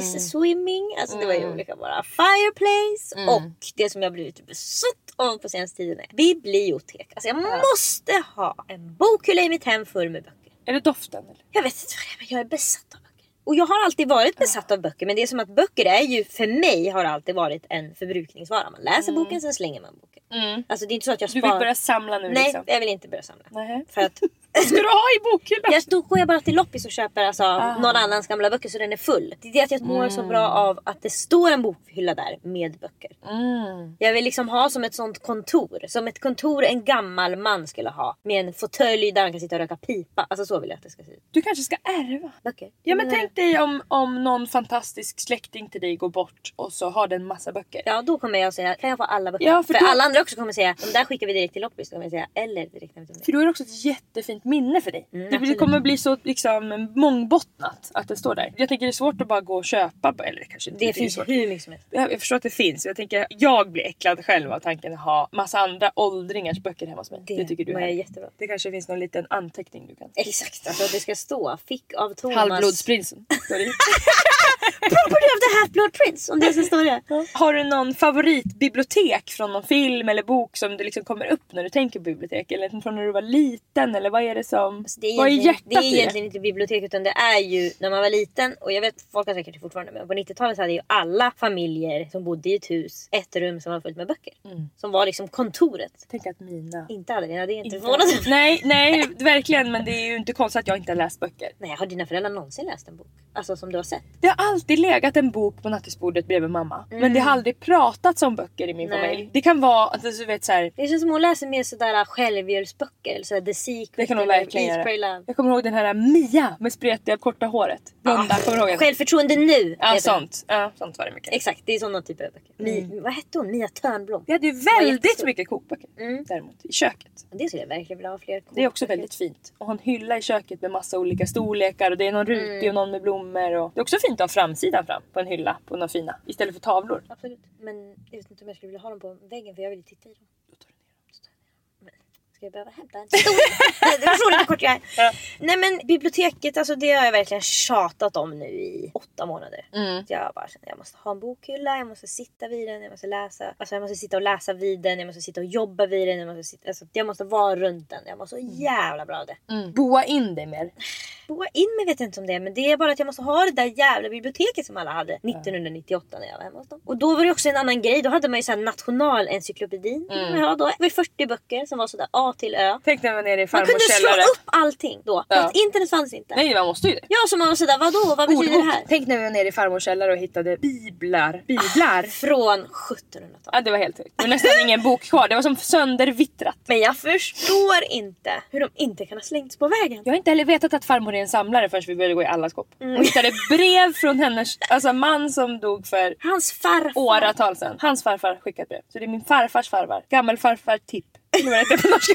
ice swimming, alltså det var ju Mm. olika bara. Fireplace och det som jag blivit besatt av på senaste tiden är bibliotek. Alltså jag måste ha en bokhylla i mitt hem full med böcker. Är det doften? Eller? Jag vet inte vad det är men jag är besatt av böcker. Och jag har alltid varit besatt av böcker men det är som att böcker är ju för mig har alltid varit en förbrukningsvara. Man läser boken sen slänger man boken. Alltså det är inte så att jag Du sparar. vill börja samla nu Nej liksom? jag vill inte börja samla. Nej. För att (laughs) Vad ska du ha i bokhyllan? jag, då går jag bara till loppis och köper alltså, någon annans gamla böcker så den är full. Det är det att jag mår så bra av att det står en bokhylla där med böcker. Mm. Jag vill liksom ha som ett sånt kontor. Som ett kontor en gammal man skulle ha. Med en fåtölj där han kan sitta och röka pipa. Alltså så vill jag att det ska se ut. Du kanske ska ärva? Böcker. Ja men menar- tänk dig om, om någon fantastisk släkting till dig går bort och så har den massa böcker. Ja då kommer jag säga, kan jag få alla böcker? Ja, för för då- alla andra också kommer säga, de där skickar vi direkt till loppis. Kommer jag säga, eller direkt hem till mig. För då är det också ett jättefint minne för dig. det, det kommer bli så liksom mångbottnat att det står där. Jag tänker det är svårt att bara gå och köpa, eller kanske inte Det är finns hur mycket som helst. Jag, jag förstår att det finns. Jag, tänker, jag blir äcklad själv av tanken att ha massa andra åldringars böcker hemma hos mig. Det, tycker du är jättebra. Det kanske finns någon liten anteckning du kan... Exakt, alltså att det ska stå fick av Thomas. Halvblodsprinsen. står det. (laughs) Property of the Half-Blood Prince om det ska stå det. Har du någon favoritbibliotek från någon film eller bok som det liksom kommer upp när du tänker på bibliotek? Eller från när du var liten? Eller vad är det som... Alltså, det är vad är hjärtat det är egentligen inte bibliotek utan det är ju när man var liten och jag vet folk har säkert det fortfarande men på 90-talet hade ju alla familjer som bodde i ett hus ett rum som var fullt med böcker. Som var liksom kontoret. Tänk att mina... Inte hade det, det jag inte förvånat mig. (laughs) Nej, nej, verkligen. Men det är ju inte konstigt att jag inte har läst böcker. Nej, har dina föräldrar någonsin läst en bok? Alltså som du har sett? Det har alltid legat en bok på nattisbordet bredvid mamma. Men det har aldrig pratats om böcker i min Nej. familj. Det kan vara att du vet så här, Det känns som hon läser mer sådär självhjälpsböcker. Eller sådär The Secret Eller verkligen göra. Pray, Love. Jag kommer ihåg den här Mia med spretiga korta håret. Blonda, kommer du ihåg henne? Självförtroende nu! Ja den. sånt. ja, sånt var det mycket. Exakt, det är sådana typer av böcker. Mi, vad hette hon? Mia Törnblom. Vi hade ju väldigt mycket kokböcker Mm. däremot i köket. Det skulle jag verkligen vilja ha fler Det är också kokböcker. väldigt fint. Och ha en hylla i köket med massa olika storlekar och det är någon rutig Mm. och någon med blommor. Och... Det är också fint att ha framsidan fram på en hylla på några fina istället för tavlor. Absolut. Men jag vet inte om jag skulle vilja ha dem på väggen för jag vill ju titta i dem. Då tar du ner dem. Så tar jag ner dem. Men Ska jag behöva hämta en stor? det förstår du hur kort jag är. Ja. Nej men biblioteket, alltså det har jag verkligen tjatat om nu i åtta månader. Mm. Jag bara känner jag måste ha en bokhylla, jag måste sitta vid den, jag måste läsa. Alltså jag måste sitta och läsa vid den, jag måste sitta och jobba vid den. Jag måste, sitta, alltså, jag måste vara runt den. Jag mår så jävla bra av det. Mm. Boa in dig mer. Boa in mig vet jag inte om det men det är bara att jag måste ha det där jävla biblioteket som alla hade 1998 när jag var hemma hos dem. Och då var det också en annan grej. Då hade man ju såhär nationalencyklopedin. Mm. Ja, då. Det var 40 böcker som var sådär A till Ö. Tänk när man var nere i Man kunde farmors slå upp allting då. För Ja. att internet fanns inte. Nej man måste ju det. Ja, så man var sådär, vadå? Vad betyder det här? Tänk när vi var nere i farmors källare och hittade biblar. Biblar. Från 1700-talet. Ja det var helt sjukt. Det var nästan (laughs) ingen bok kvar. Det var som söndervittrat. Men jag förstår inte hur de inte kan ha slängts på vägen. Jag har inte heller vetat att farmor är en samlare förrän vi började gå i alla skåp. Mm. Och hittade brev från hennes alltså man som dog för Hans farfar. åratal sedan. Hans farfar skickade brev. Så det är min farfars farfar. Gammelfarfar Tipp. Vad det heter på norska.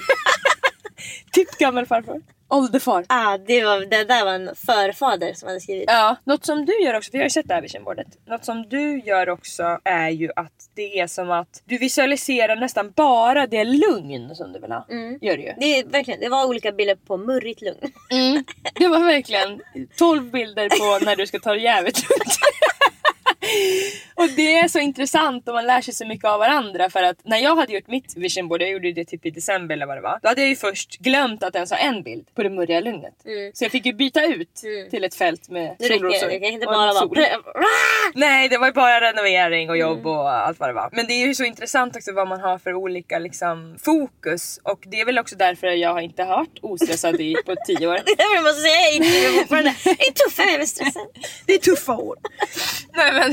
(laughs) Tipp gammelfarfar. Oldefar. Ah, det, var, det där var en förfader som hade skrivit. Ja, något som du gör också, för jag har ju sett det här visionboardet. Något som du gör också är ju att det är som att du visualiserar nästan bara det lugn som du vill ha. Gör du ju. Det, är verkligen, det var olika bilder på murrigt lugn. Mm. Det var verkligen 12 bilder på när du ska ta det jävligt lugnt. (laughs) Och det är så intressant och man lär sig så mycket av varandra för att när jag hade gjort mitt vision board, jag gjorde det typ i december eller vad det var. Då hade jag ju först glömt att ens ha en bild på det murriga lugnet. Så jag fick ju byta ut till ett fält med Mm. Solrosor. det kan inte bara vara... Nej det var ju bara renovering och jobb och allt vad det var. Men det är ju så intressant också vad man har för olika liksom, fokus och det är väl också därför jag har inte varit ostressad i på tio år. (laughs) Det är därför jag måste säga jag är fortfarande. Det är tufft, jag är stressad. Det är tuffa år. Nej men,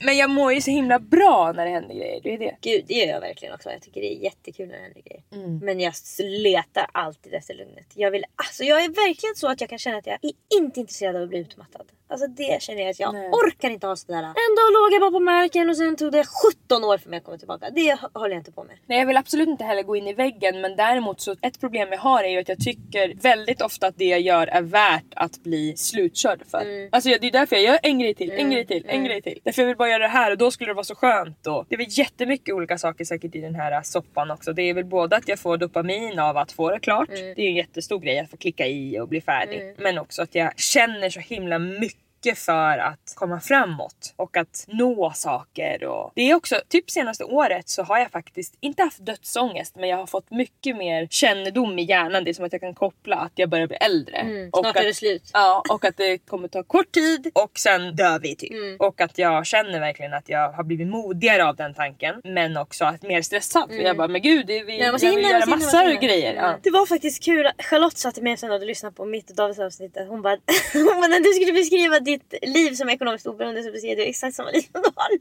men jag mår ju så himla bra när det händer grejer. Det är det. Gud, det gör jag verkligen också. Jag tycker det är jättekul när det händer grejer. Mm. Men jag letar alltid efter lugnet. Jag, vill, alltså jag är verkligen så att jag kan känna att jag är inte intresserad av att bli utmattad. Alltså det känner jag att jag Nej. orkar inte ha sådär. En dag låg jag bara på marken och sen tog det 17 år för mig att komma tillbaka. Det håller jag inte på med. Nej jag vill absolut inte heller gå in i väggen men däremot så ett problem jag har är ju att jag tycker väldigt ofta att det jag gör är värt att bli slutkörd för. Alltså det är därför jag gör en grej till, en grej till, en grej till. Därför jag vill bara göra det här och då skulle det vara så skönt. Och det är väl jättemycket olika saker säkert i den här äh, soppan också. Det är väl både att jag får dopamin av att få det klart. Det är en jättestor grej att få klicka i och bli färdig. Men också att jag känner så himla mycket mycket för att komma framåt och att nå saker. Och det är också, typ senaste året så har jag faktiskt inte haft dödsångest men jag har fått mycket mer kännedom i hjärnan. Det är som att jag kan koppla att jag börjar bli äldre. och snart att, är det slut. Ja, och att det kommer ta kort tid och sen dör vi typ. Mm. Och att jag känner verkligen att jag har blivit modigare av den tanken. Men också att mer stressad. För jag bara, men gud, det är vi, Mm. Jag vill göra massor av grejer. Ja. Det var faktiskt kul. Charlotte satt med sen och lyssnade på mitt och Davids avsnitt. Hon bara, (laughs) hon bara när du skulle beskriva ditt liv som ekonomiskt oberoende så beskrev du exakt samma liv som du har nu.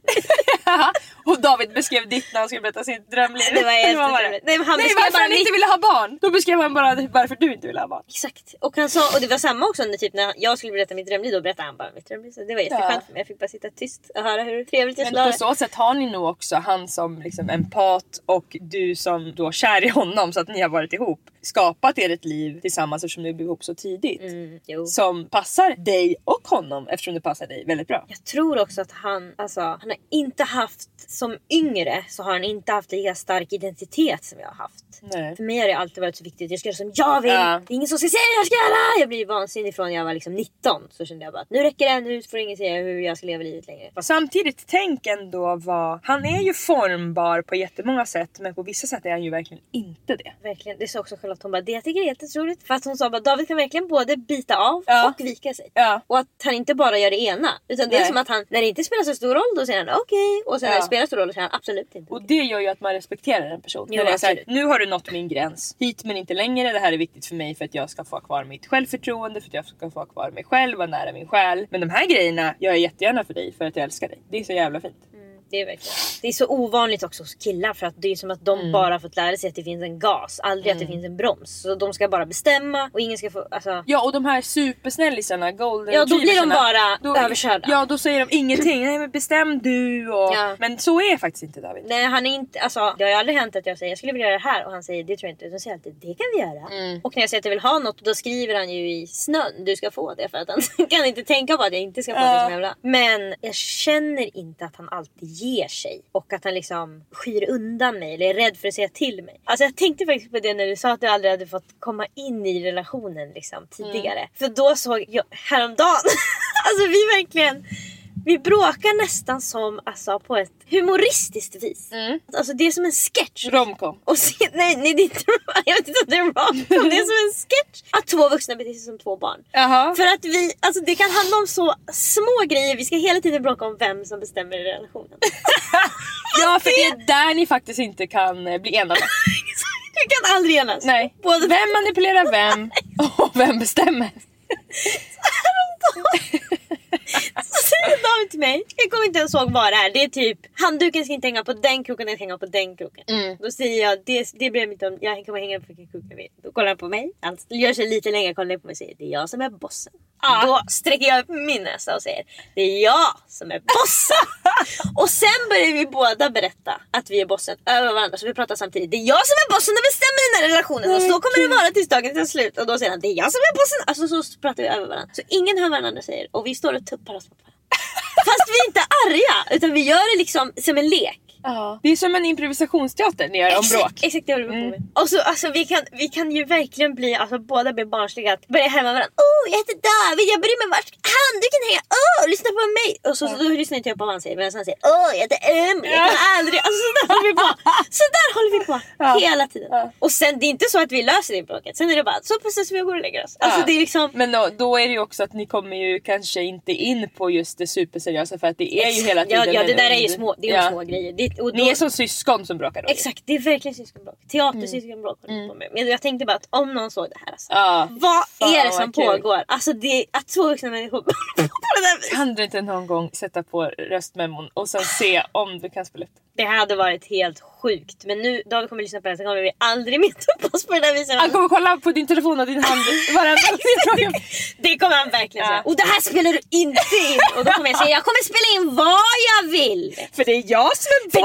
och David beskrev ditt när han skulle berätta sitt drömliv. Det var jättetrevligt. Nej, han Nej varför bara han inte mitt- ville ha barn. Då beskrev han bara varför du inte ville ha barn. Exakt. Och han sa, och det var samma också när, typ, när jag skulle berätta mitt drömliv. Då berättade han bara mitt drömliv. Så det var jätteskönt Ja. för mig. Jag fick bara sitta tyst och höra hur trevligt jag skulle Men på så sätt har ni nog också han som liksom empat och du som då kär i honom så att ni har varit ihop. Skapat er ett liv tillsammans eftersom ni blev ihop så tidigt. Mm. Som passar dig och honom eftersom det passar dig väldigt bra. Jag tror också att han, alltså, han har inte haft, som yngre så har han inte haft lika stark identitet som jag har haft. Nej. För mig har det alltid varit så viktigt, jag ska göra som jag vill. Ja. Det är ingen som ska säga vad jag ska göra. Jag blir vansinnig från jag var liksom 19. Så kände jag bara att nu räcker det, nu får ingen säga hur jag ska leva livet längre. Samtidigt, tänk ändå vad... Han är ju formbar på jättemånga sätt men på vissa sätt är han ju verkligen inte det. Verkligen. Det sa också Charlotte, hon bara det jag tycker är jätteroligt. För att hon sa bara David kan verkligen både bita av Ja. och vika sig. Ja. Och att han inte bara gör det ena. Utan det är Nej. som att han, när det inte spelar så stor roll då säger han okej. Och sen när Ja. det spelar stor roll då säger han absolut inte. Och det gör ju att man respekterar en person. Jo, När det är så här, absolut. nu har du nått min gräns. Hit men inte längre. Det här är viktigt för mig för att jag ska få ha kvar mitt självförtroende, för att jag ska få ha kvar mig själv, vara nära min själ. Men de här grejerna gör jag jättegärna för dig för att jag älskar dig. Det är så jävla fint. Det är verkligen. Det är så ovanligt också hos killar för att det är som att Mm. de bara har fått lära sig att det finns en gas, aldrig att det finns en broms. Så de ska bara bestämma och ingen ska få, alltså. Ja och de här supersnällisarna, golden Ja, då blir de bara överkörda. Ja då säger de ingenting. Nej men bestäm du och... Ja. Men så är faktiskt inte David. Nej han är inte, alltså det har ju aldrig hänt att jag säger jag skulle vilja göra det här och han säger det tror jag inte. Utan säger alltid det kan vi göra. Mm. Och när jag säger att jag vill ha något då skriver han ju i snön du ska få det för att han (laughs) kan inte tänka på att jag inte ska få det som jag vill ha. Men jag känner inte att han alltid ger sig och att han liksom skyr undan mig eller är rädd för att säga till mig. Alltså jag tänkte faktiskt på det när du sa att du aldrig hade fått komma in i relationen liksom tidigare. För då såg jag häromdagen, (laughs) alltså vi verkligen vi bråkar nästan som alltså, på ett humoristiskt vis. Alltså det är som en sketch. Romcom. Och se, nej, nej det är inte (laughs) Jag vet inte om det är romcom. (laughs) Det är som en sketch. Att två vuxna beter sig som två barn. Jaha. För att vi, alltså det kan handla om så små grejer. Vi ska hela tiden bråka om vem som bestämmer i relationen. (laughs) Ja för det är där ni faktiskt inte kan eh, bli enade. Vi kan aldrig enas. Nej. Båda Vem manipulerar vem? Och vem bestämmer? Så säger David till mig, jag kommer inte ens ihåg vad det är. Det är typ handduken ska inte hänga på den kroken, den ska hänga på den kroken. Mm. Då säger jag, det, det bryr jag mig inte om, jag kommer hänga på vilken krok jag vill. Då kollar han på mig, han gör sig lite längre, kollar på mig och säger det är jag som är bossen. Då sträcker jag upp min näsa och säger det är jag som är bossen. (laughs) och sen börjar vi båda berätta att vi är bossen över varandra så vi pratar samtidigt. Det är jag som är bossen och bestämmer den här relationen och så kommer det vara tills dagen tar slut. Och då säger han det är jag som är bossen. Alltså så pratar vi över varandra. Så ingen hör vad den andra säger och vi står och tuppar oss mot varandra. Fast vi är inte arga utan vi gör det liksom som en lek. Det är som en improvisationsteater ni gör om bråk. Exakt, det håller vi på med. Och så, alltså, vi, kan, vi kan ju verkligen bli, alltså båda blir barnsliga. Att börja härma varandra. Oh, jag heter David, jag bryr mig vart handduken hänger. Oh, lyssna på mig. Och så, så då lyssnar inte jag på vad han säger. Men han säger oh, jag heter Emily, jag kan aldrig. Alltså så där håller vi på. (laughs) Så där håller vi på. Hela tiden. Och sen det är inte så att vi löser det bråket. Sen är det bara så pussas vi går och lägger oss. Alltså det är liksom. Men då, då är det ju också att ni kommer ju kanske inte in på just det superseriösa för att det är ju hela tiden Ja, ja det där är ju små, det är ju Ja. små grejer. Det, och Ni då- är som syskon som bråkar då. Exakt, det är verkligen syskonbråk. Teatersyskonbråk håller vi på med. Men jag tänkte bara att om någon såg det här alltså. Ja. Vad är det som pågår? Alltså det, att två vuxna människor på det där (laughs) viset. Kan du inte någon gång sätta på röstmemon och sen se om du kan spela upp det? Hade varit helt sjukt. Men nu, David kommer lyssna på det här så kommer vi aldrig mer ta på oss på det där viset. Han kommer kolla på din telefon och din hand (laughs) varenda gång ni. Det kommer han verkligen Ja. säga. Och det här spelar du inte in! Och då kommer jag säga jag kommer spela in vad jag vill. För det är jag som är bossen.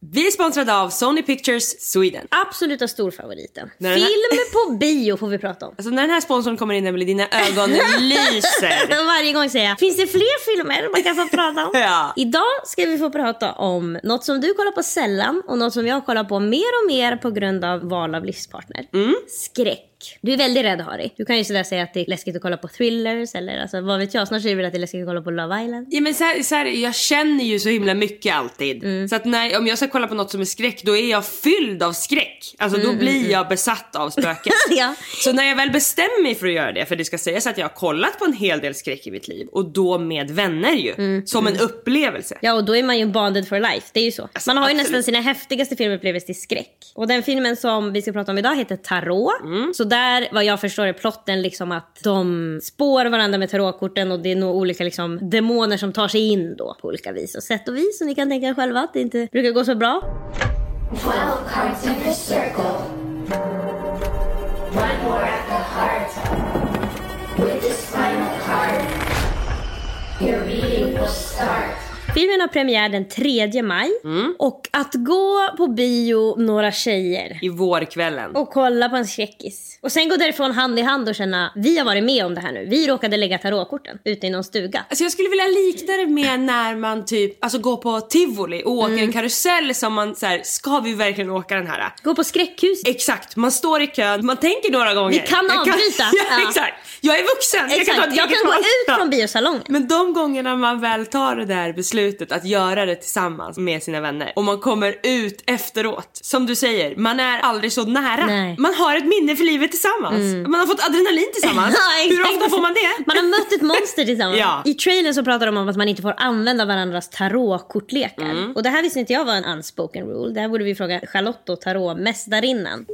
Vi är sponsrade av Sony Pictures Sweden. Absoluta storfavoriten. När här- Film på bio får vi prata om. Alltså när den här sponsorn kommer in Emelie, dina ögon lyser. (laughs) Varje gång säger jag, finns det fler filmer man kan få prata om? (laughs) Ja. Idag ska vi få prata om något som du kollar på sällan och något som jag kollar på mer och mer på grund av val av livspartner. Mm. Skräck. Du är väldigt rädd Harry. Du kan ju sådär säga att det är läskigt att kolla på thrillers eller alltså, vad vet jag. Snart säger du väl att det är läskigt att kolla på Love Island. Ja, men så här, så här, jag känner ju så himla mycket alltid. Mm. Så att när, om jag ska kolla på något som är skräck då är jag fylld av skräck. Alltså då blir jag besatt av spöken. Mm, (laughs) Ja. Så när jag väl bestämmer mig för att göra det, för det ska sägas att jag har kollat på en hel del skräck i mitt liv och då med vänner ju. Mm, Som en upplevelse. Ja och då är man ju bonded for life, det är ju så. Alltså, man har ju absolut. nästan sina häftigaste filmupplevelser till skräck. Och den filmen som vi ska prata om idag heter Tarot. Så där, vad jag förstår är plotten liksom att de spår varandra med tarotkorten och det är nog olika liksom demoner som tar sig in då på olika vis och sätt och vis. Så ni kan tänka er själva att det inte brukar gå så bra. 12 cards in the circle. One more at the heart. With this final card, your reading will start. Skräckfilmen har premiär den 3 maj. Och att gå på bio några tjejer I vårkvällen. och kolla på en skräckis. Och sen gå därifrån hand i hand och känna vi har varit med om det här nu. Vi råkade lägga tarotkorten ute i någon stuga. Alltså jag skulle vilja likna det med (laughs) när man typ alltså går på tivoli och åker en karusell som man så här, ska vi verkligen åka den här? Gå på skräckhus. Exakt, man står i kön, man tänker några gånger. Vi kan Jag avbryta. (laughs) ja, Ja. exakt. Jag är vuxen, jag kan ta Exakt, jag kan gå ut från biosalongen. Men de gångerna man väl tar det där beslutet att göra det tillsammans med sina vänner och man kommer ut efteråt, som du säger, man är aldrig så nära. Nej. Mm. Man har ett minne för livet tillsammans. Man har fått adrenalin tillsammans. (laughs) Ja, Hur ofta får man det? Man har mött ett monster tillsammans. (laughs) Ja. I trailern så pratar de om att man inte får använda varandras tarotkortlekar. Mm. Och det här visste inte jag var en unspoken rule. Det här borde vi fråga Charlotte och tarotmästarinnan.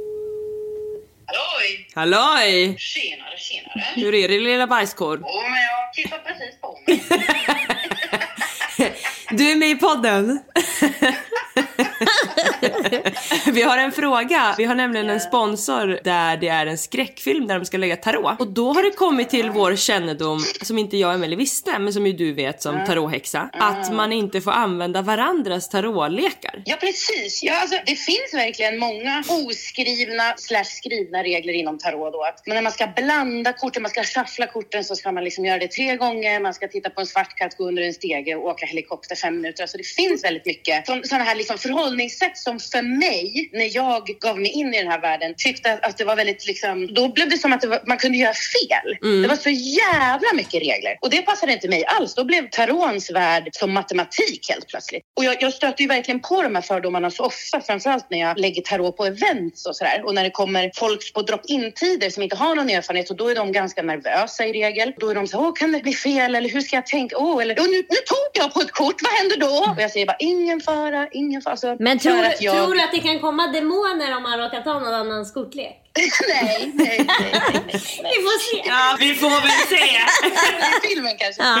Halloj! Halloj! Tjenare, tjenare. Hur är det lilla bajskorv? Jo, men jag tittar precis på mig. (laughs) Du är med i podden. Vi har en fråga. Vi har nämligen en sponsor där det är en skräckfilm där de ska lägga tarot. Och då har det kommit till vår kännedom, som inte jag Emelie visste, men som ju du vet som tarothäxa, att man inte får använda varandras tarotlekar. Ja, precis. Ja, alltså, det finns verkligen många oskrivna slash skrivna regler inom tarot. Då. Att, men när man ska blanda korten, man ska shuffla korten så ska man liksom göra det tre gånger. Man ska titta på en svart katt, gå under en stege och åka helikopter fem minuter. Alltså, det finns väldigt mycket sådana här liksom förhållningssätt som för mig, när jag gav mig in i den här världen, tyckte att, att det var väldigt liksom, då blev det som att det var, man kunde göra fel. Det var så jävla mycket regler och det passade inte mig alls. Då blev tarons värld som matematik helt plötsligt. Och jag, jag stöter ju verkligen på de här fördomarna så ofta, framförallt när jag lägger tarot på events och sådär. Och när det kommer folk på drop-in-tider som inte har någon erfarenhet och då är de ganska nervösa i regel. Då är de så åh kan det bli fel eller hur ska jag tänka? Åh, eller "Åh, nu, nu tog jag på ett kort, vad händer då? Och jag säger bara ingen fara, ingen fara. Alltså, Men för tror, att jag... tror du att det kan komma demoner om man råkar ta någon annans kortlek? (laughs) nej, nej, nej, nej. Vi får se. Ja, vi får väl se. I filmen kanske. Ja.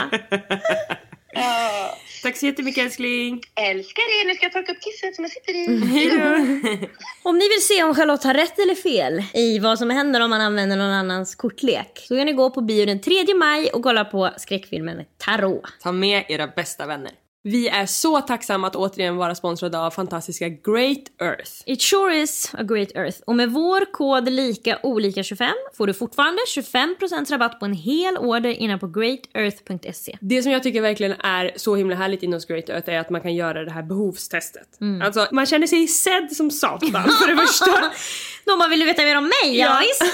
Ja. Tack så jättemycket älskling. Älskar er, nu ska jag torka upp kisset som jag sitter i. Hejdå. Om ni vill se om Charlotte har rätt eller fel i vad som händer om man använder någon annans kortlek så kan ni gå på bio den 3 maj och kolla på skräckfilmen Tarot. Ta med era bästa vänner. Vi är så tacksamma att återigen vara sponsrade av fantastiska Great Earth. It sure is a great earth. Och med vår kod lika olika 25 får du fortfarande 25% rabatt på en hel order inne på greatearth.se. Det som jag tycker verkligen är så himla härligt inom Great Earth är att man kan göra det här behovstestet. Alltså man känner sig sedd som satan för det första. (laughs) De man vill veta mer om mig, ja, visst.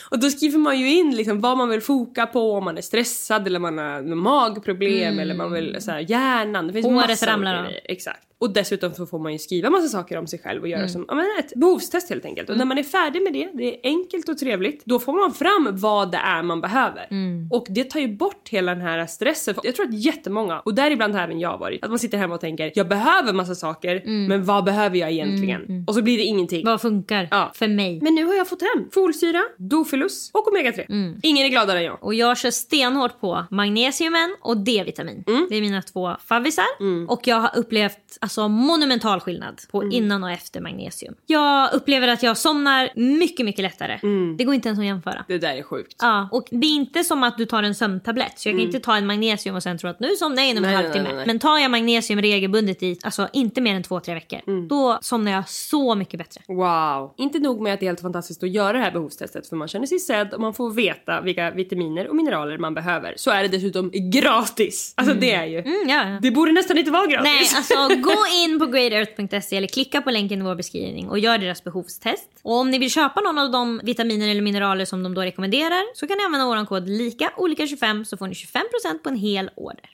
(laughs) och då skriver man ju in liksom vad man vill foka på, om man är stressad eller man har magproblem eller man vill så här, hjärnan. Det finns Håret ramlar av. Exakt. Och dessutom så får man ju skriva massa saker om sig själv och göra som ja, men ett behovstest helt enkelt. Och när man är färdig med det, det är enkelt och trevligt, då får man fram vad det är man behöver. Och det tar ju bort hela den här stressen. Jag tror att jättemånga, och däribland har även jag varit, att man sitter hemma och tänker jag behöver massa saker, men vad behöver jag egentligen? Och så blir det ingenting. Vad funkar Ja. för mig? Men nu har jag fått hem folsyra, Dofilus och omega-3. Ingen är gladare än jag. Och jag kör stenhårt på magnesiumen och D-vitamin. Det är mina två favvisar. Och jag har upplevt alltså, monumental skillnad på innan och efter magnesium. Jag upplever att jag somnar mycket, mycket lättare. Det går inte ens att jämföra. Det där är sjukt. Ja, och det är inte som att du tar en sömntablett. Så jag kan inte ta en magnesium och sen tro att nu somnar jag inom en halvtimme. Men tar jag magnesium regelbundet i, alltså inte mer än två, tre veckor. Då somnar jag så mycket bättre. Wow! Inte nog med att det är helt fantastiskt att göra det här behovstestet för man känner sig sedd och man får veta vilka vitaminer och mineraler man behöver. Så är det dessutom gratis. Alltså det är ju. Mm, ja, ja. Det borde nästan inte vara gratis. Nej, alltså gå in på greatearth.se eller klicka på länken i vår beskrivning och gör deras behovstest. Och om ni vill köpa någon av de vitaminer eller mineraler som de då rekommenderar så kan ni använda vår kod lika olika 25 så får ni 25% på en hel order.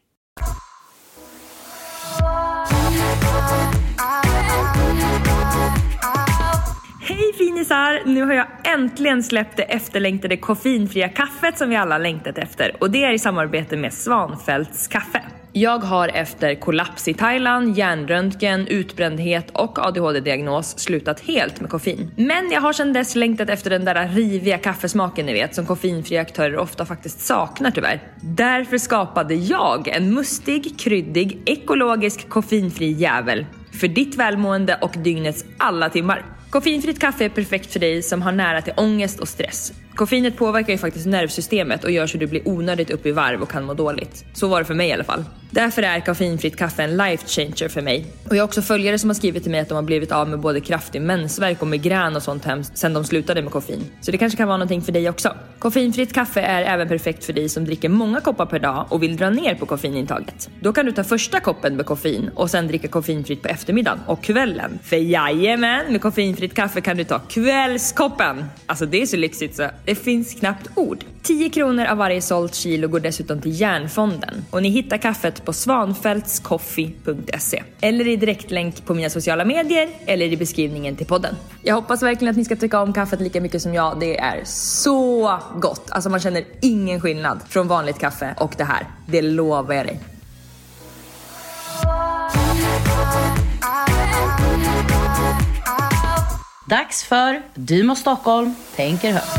Hej finisar! Nu har jag äntligen släppt det efterlängtade koffeinfria kaffet som vi alla längtat efter och det är i samarbete med Svanfälts kaffe. Jag har efter kollaps i Thailand, hjärnröntgen, utbrändhet och ADHD-diagnos slutat helt med koffein. Men jag har sedan dess längtat efter den där riviga kaffesmaken ni vet som koffeinfria aktörer ofta faktiskt saknar tyvärr. Därför skapade jag en mustig, kryddig, ekologisk koffeinfri jävel för ditt välmående och dygnets alla timmar. Koffeinfritt kaffe är perfekt för dig som har nära till ångest och stress. Koffeinet påverkar ju faktiskt nervsystemet och gör så du blir onödigt upp i varv och kan må dåligt. Så var det för mig i alla fall. Därför är koffeinfritt kaffe en life changer för mig. Och jag har också följare som har skrivit till mig att de har blivit av med både kraftig mensvärk och migrän och sånt hemskt sen de slutade med koffein. Så det kanske kan vara någonting för dig också. Koffeinfritt kaffe är även perfekt för dig som dricker många koppar per dag och vill dra ner på koffeinintaget. Då kan du ta första koppen med koffein och sen dricka koffeinfritt på eftermiddagen och kvällen. För jajamän, med koffeinfritt kaffe kan du ta kvällskoppen. Alltså det är så lyxigt så det finns knappt ord. 10 kronor av varje sålt kilo går dessutom till Järnfonden och ni hittar kaffet på svanfältscoffee.se eller i direktlänk på mina sociala medier eller i beskrivningen till podden. Jag hoppas verkligen att ni ska tycka om kaffet lika mycket som jag. Det är så gott! Alltså man känner ingen skillnad från vanligt kaffe och det här. Det lovar jag dig. Dags för Du må Stockholm tänker högt.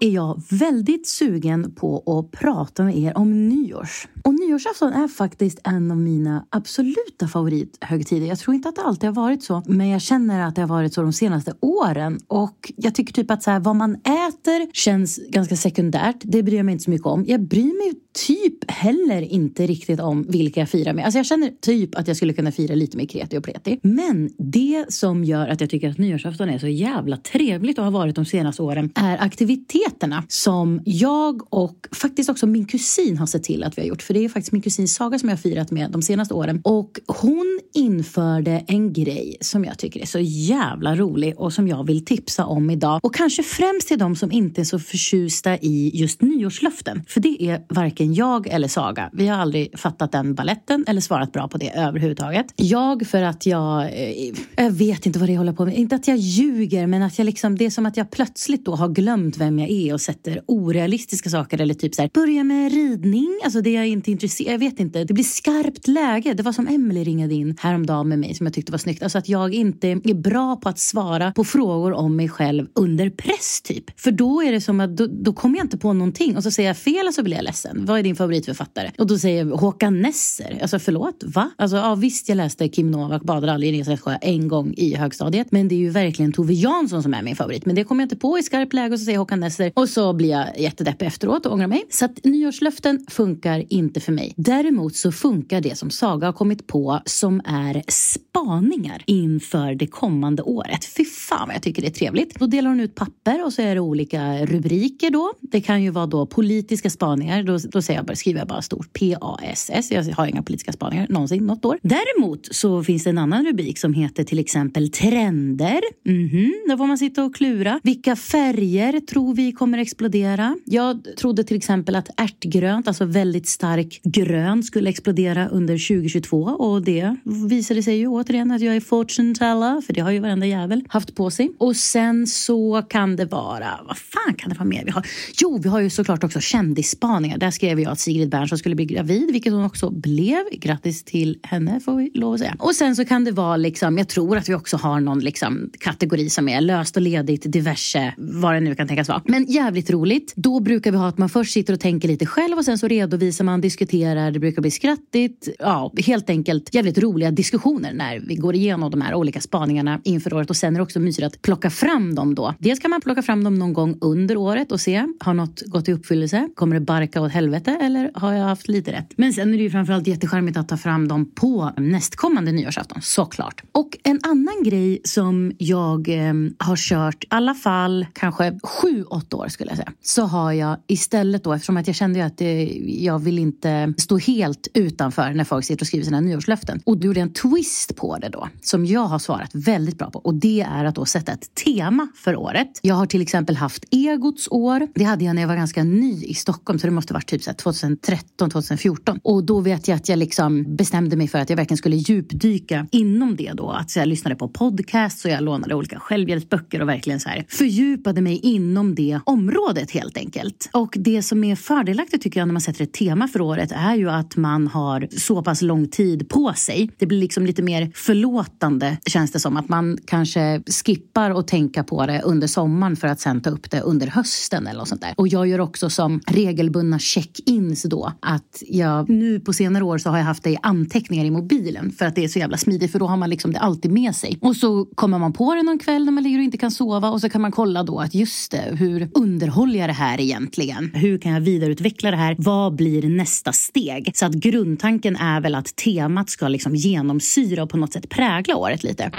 Är jag väldigt sugen på att prata med er om nyårs. Och nyårsafton är faktiskt en av mina absoluta favorithögtider. Jag tror inte att det alltid har varit så, men jag känner att det har varit så de senaste åren. Och jag tycker typ att så här, vad man äter känns ganska sekundärt. Det bryr jag mig inte så mycket om. Jag bryr mig typ heller inte riktigt om vilka jag firar med. Alltså jag känner typ att jag skulle kunna fira lite med kreti och pleti. Men det som gör att jag tycker att nyårsafton är så jävla trevligt och har varit de senaste åren är aktiviteterna som jag och faktiskt också min kusin har sett till att vi har gjort. För det är faktiskt min kusin Saga som jag har firat med de senaste åren. Och hon införde en grej som jag tycker är så jävla rolig och som jag vill tipsa om idag. Och kanske främst till de som inte är så förtjusta i just nyårslöften. För det är varken jag eller Saga. Vi har aldrig fattat den balletten eller svarat bra på det överhuvudtaget. Jag för att jag, eh, jag vet inte vad det är jag håller på med. Inte att jag ljuger men att jag liksom, det är som att jag plötsligt då har glömt vem jag är och sätter orealistiska saker eller typ så här, börja med ridning, alltså det är jag inte intresserad jag vet inte. Det blir skarpt läge. Det var som Emily ringade in häromdagen med mig som jag tyckte var snyggt. Alltså att jag inte är bra på att svara på frågor om mig själv under press typ. För då är det som att då, då kommer jag inte på någonting och så säger jag fel och så blir jag ledsen. Vad är din favoritförfattare? Och då säger jag Håkan Nesser. Alltså förlåt, va? Alltså ja, visst jag läste Kim Novak badar aldrig i en en gång i högstadiet. Men det är ju verkligen Tove Jansson som är min favorit. Men det kommer jag inte på i skarpt läge och så säger Håkan Nesser. Och så blir jag jättedeppig efteråt och ångrar mig. Så att nyårslöften funkar inte för mig. Däremot så funkar det som Saga har kommit på som är spaningar inför det kommande året. Fy fan vad jag tycker det är trevligt. Då delar hon ut papper och så är det olika rubriker då. Det kan ju vara då politiska spaningar. Då, då säger jag bara, skriver jag bara stort P-A-S-S. Jag har inga politiska spaningar någonsin något år. Däremot så finns det en annan rubrik som heter till exempel trender. Mm -hmm. Då får man sitta och klura. Vilka färger tror vi kommer explodera? Jag trodde till exempel att ärtgrönt, alltså väldigt stark grön skulle explodera under 2022 och det visade sig ju återigen att jag är fortune teller för det har ju varenda jävel haft på sig. Och sen så kan det vara, vad fan kan det vara mer vi har? Jo, vi har ju såklart också kändisspaningar. Där skrev jag att Sigrid Bernson skulle bli gravid, vilket hon också blev. Grattis till henne får vi lov att säga. Och sen så kan det vara liksom, jag tror att vi också har någon liksom kategori som är löst och ledigt, diverse, vad det nu kan tänkas vara. Men jävligt roligt. Då brukar vi ha att man först sitter och tänker lite själv och sen så redovisar man, diskuterar, det brukar bli skrattigt. Ja, helt enkelt jävligt roliga diskussioner när vi går igenom de här olika spaningarna inför året och sen är det också mysigt att plocka fram dem då. Dels kan man plocka fram dem någon gång under året och se, har något gått i uppfyllelse? Kommer det barka åt helvete eller har jag haft lite rätt? Men sen är det ju framförallt jättecharmigt att ta fram dem på nästkommande nyårsafton, såklart. Och en annan grej som jag eh, har kört, i alla fall kanske sju, åtta år skulle jag säga, så har jag istället då, eftersom att jag kände att det, jag vill inte stå helt utanför när folk sitter och skriver sina nyårslöften. Och då gjorde en twist på det då, som jag har svarat väldigt bra på. Och det är att då sätta ett tema för året. Jag har till exempel haft egots år. Det hade jag när jag var ganska ny i Stockholm, så det måste varit typ 2013, 2014. Och då vet jag att jag liksom bestämde mig för att jag verkligen skulle djupdyka inom det då. Att jag lyssnade på podcasts och jag lånade olika självhjälpsböcker och verkligen så här fördjupade mig inom det området helt enkelt. Och det som är fördelaktigt tycker jag när man sätter ett tema för året är ju att man har så pass lång tid på sig. Det blir liksom lite mer förlåtande känns det som. Att man kanske skippar att tänka på det under sommaren för att sen ta upp det under hösten eller något sånt där. Och jag gör också som regelbundna check check-ins då att jag nu på senare år så har jag haft det i anteckningar i mobilen för att det är så jävla smidigt för då har man liksom det alltid med sig. Och så kommer man på det någon kväll när man ligger och inte kan sova och så kan man kolla då att just det, hur underhåller jag det här egentligen? Hur kan jag vidareutveckla det här? Vad blir nästa steg? Så att grundtanken är väl att temat ska liksom genomsyra och på något sätt prägla året lite.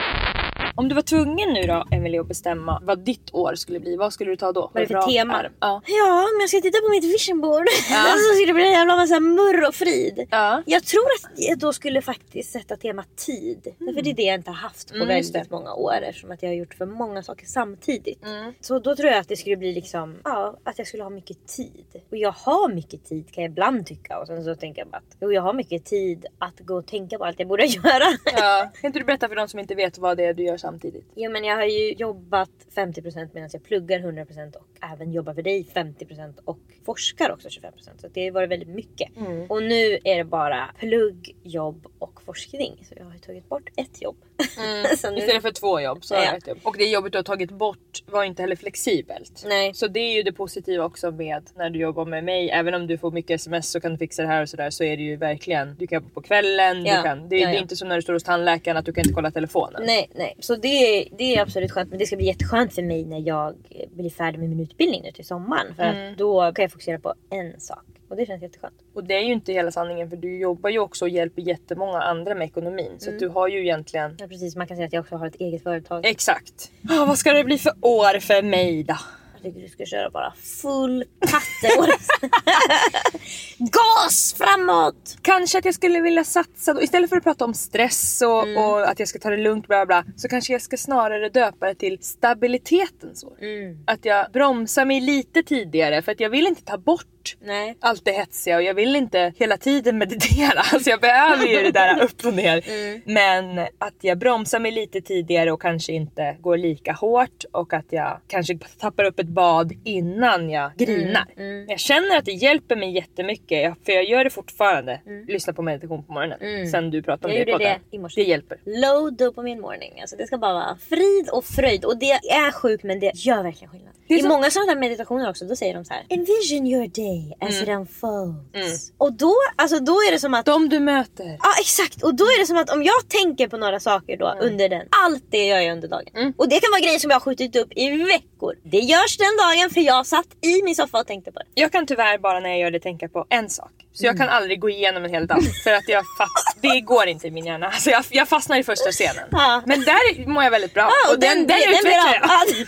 Om du var tvungen nu då Emelie att bestämma vad ditt år skulle bli, vad skulle du ta då? Vad är det för tema? Ja. Ja, men jag ska titta på mitt vision board. (laughs) så skulle det bli en jävla massa murr och frid. Ja. Jag tror att jag då skulle faktiskt sätta tema tid. För det är det jag inte har haft på Mm, väldigt många år eftersom att jag har gjort för många saker samtidigt. Så då tror jag att det skulle bli liksom, ja, att jag skulle ha mycket tid. Och jag har mycket tid kan jag ibland tycka och sen så tänker jag bara att jo, jag har mycket tid att gå och tänka på allt jag borde (laughs) göra. Ja. Kan inte du berätta för de som inte vet vad det är du gör samtidigt? Jo men jag har ju jobbat 50% medan jag pluggar 100% och även jobbar för dig 50% och forskar också 25%. Så det har varit väldigt mycket. Mm. Och nu är det bara plugg, jobb och forskning. Så jag har ju tagit bort ett jobb. (laughs) så nu, Istället för två jobb så har Ja. ett jobb. Och det jobbet du har tagit bort var inte heller flexibelt. Nej. Så det är ju det positiva också med när du jobbar med mig. Även om du får mycket sms så kan du fixa det här och sådär så är det ju verkligen. Du kan jobba på kvällen. Ja. Du kan, det, Ja, det är ja. inte som när du står hos tandläkaren att du kan inte kolla telefonen. Nej, nej. Så det, är- det är absolut skönt. Men det ska bli jätteskönt för mig när jag blir färdig med min utbildning nu till sommaren. För Mm. att då kan jag fokusera på en sak. Och det känns jätteskönt. Och det är ju inte hela sanningen för du jobbar ju också och hjälper jättemånga andra med ekonomin. Så Mm. du har ju egentligen... Ja, precis. Man kan säga att jag också har ett eget företag. Exakt. Ah, vad ska det bli för år för mig då? Jag tycker du ska köra bara full patte. (laughs) Gas framåt! Kanske att jag skulle vilja satsa då, istället för att prata om stress och, Mm. och att jag ska ta det lugnt bla bla så kanske jag ska snarare döpa det till stabilitetens år. Mm. Att jag bromsar mig lite tidigare för att jag vill inte ta bort Nej. allt det hetsiga och jag vill inte hela tiden meditera. (laughs) Alltså jag behöver ju det där upp och ner. Mm. Men att jag bromsar mig lite tidigare och kanske inte går lika hårt och att jag kanske tappar upp ett bad innan jag grinar. Mm, mm. Jag känner att det hjälper mig jättemycket för jag gör det fortfarande. Lyssna på meditation på morgonen. Mm. Sen du pratade om Jag det gjorde det i morse. Det hjälper. Low dopamine morning. Alltså det ska bara vara frid och fröjd. Och det är sjukt men det gör verkligen skillnad. I så- många sådana meditationer också då säger de så här. Envision your day as Mm. it unfolds. Och då, alltså då är det som att... De du möter. Ja exakt och då är det som att om jag tänker på några saker då Mm. under den. Allt det gör jag under dagen. Och det kan vara grejer som jag har skjutit upp i veckor. Det görs den dagen för jag satt i min soffa och tänkte på det. Jag kan tyvärr bara när jag gör det tänka på en sak. Så jag kan aldrig gå igenom en hel dag för att jag (laughs) det går inte i min hjärna. Alltså jag, jag fastnar i första scenen. Ja. Men där mår jag väldigt bra. Ja, och den, den, den blir utvecklar jag. (laughs)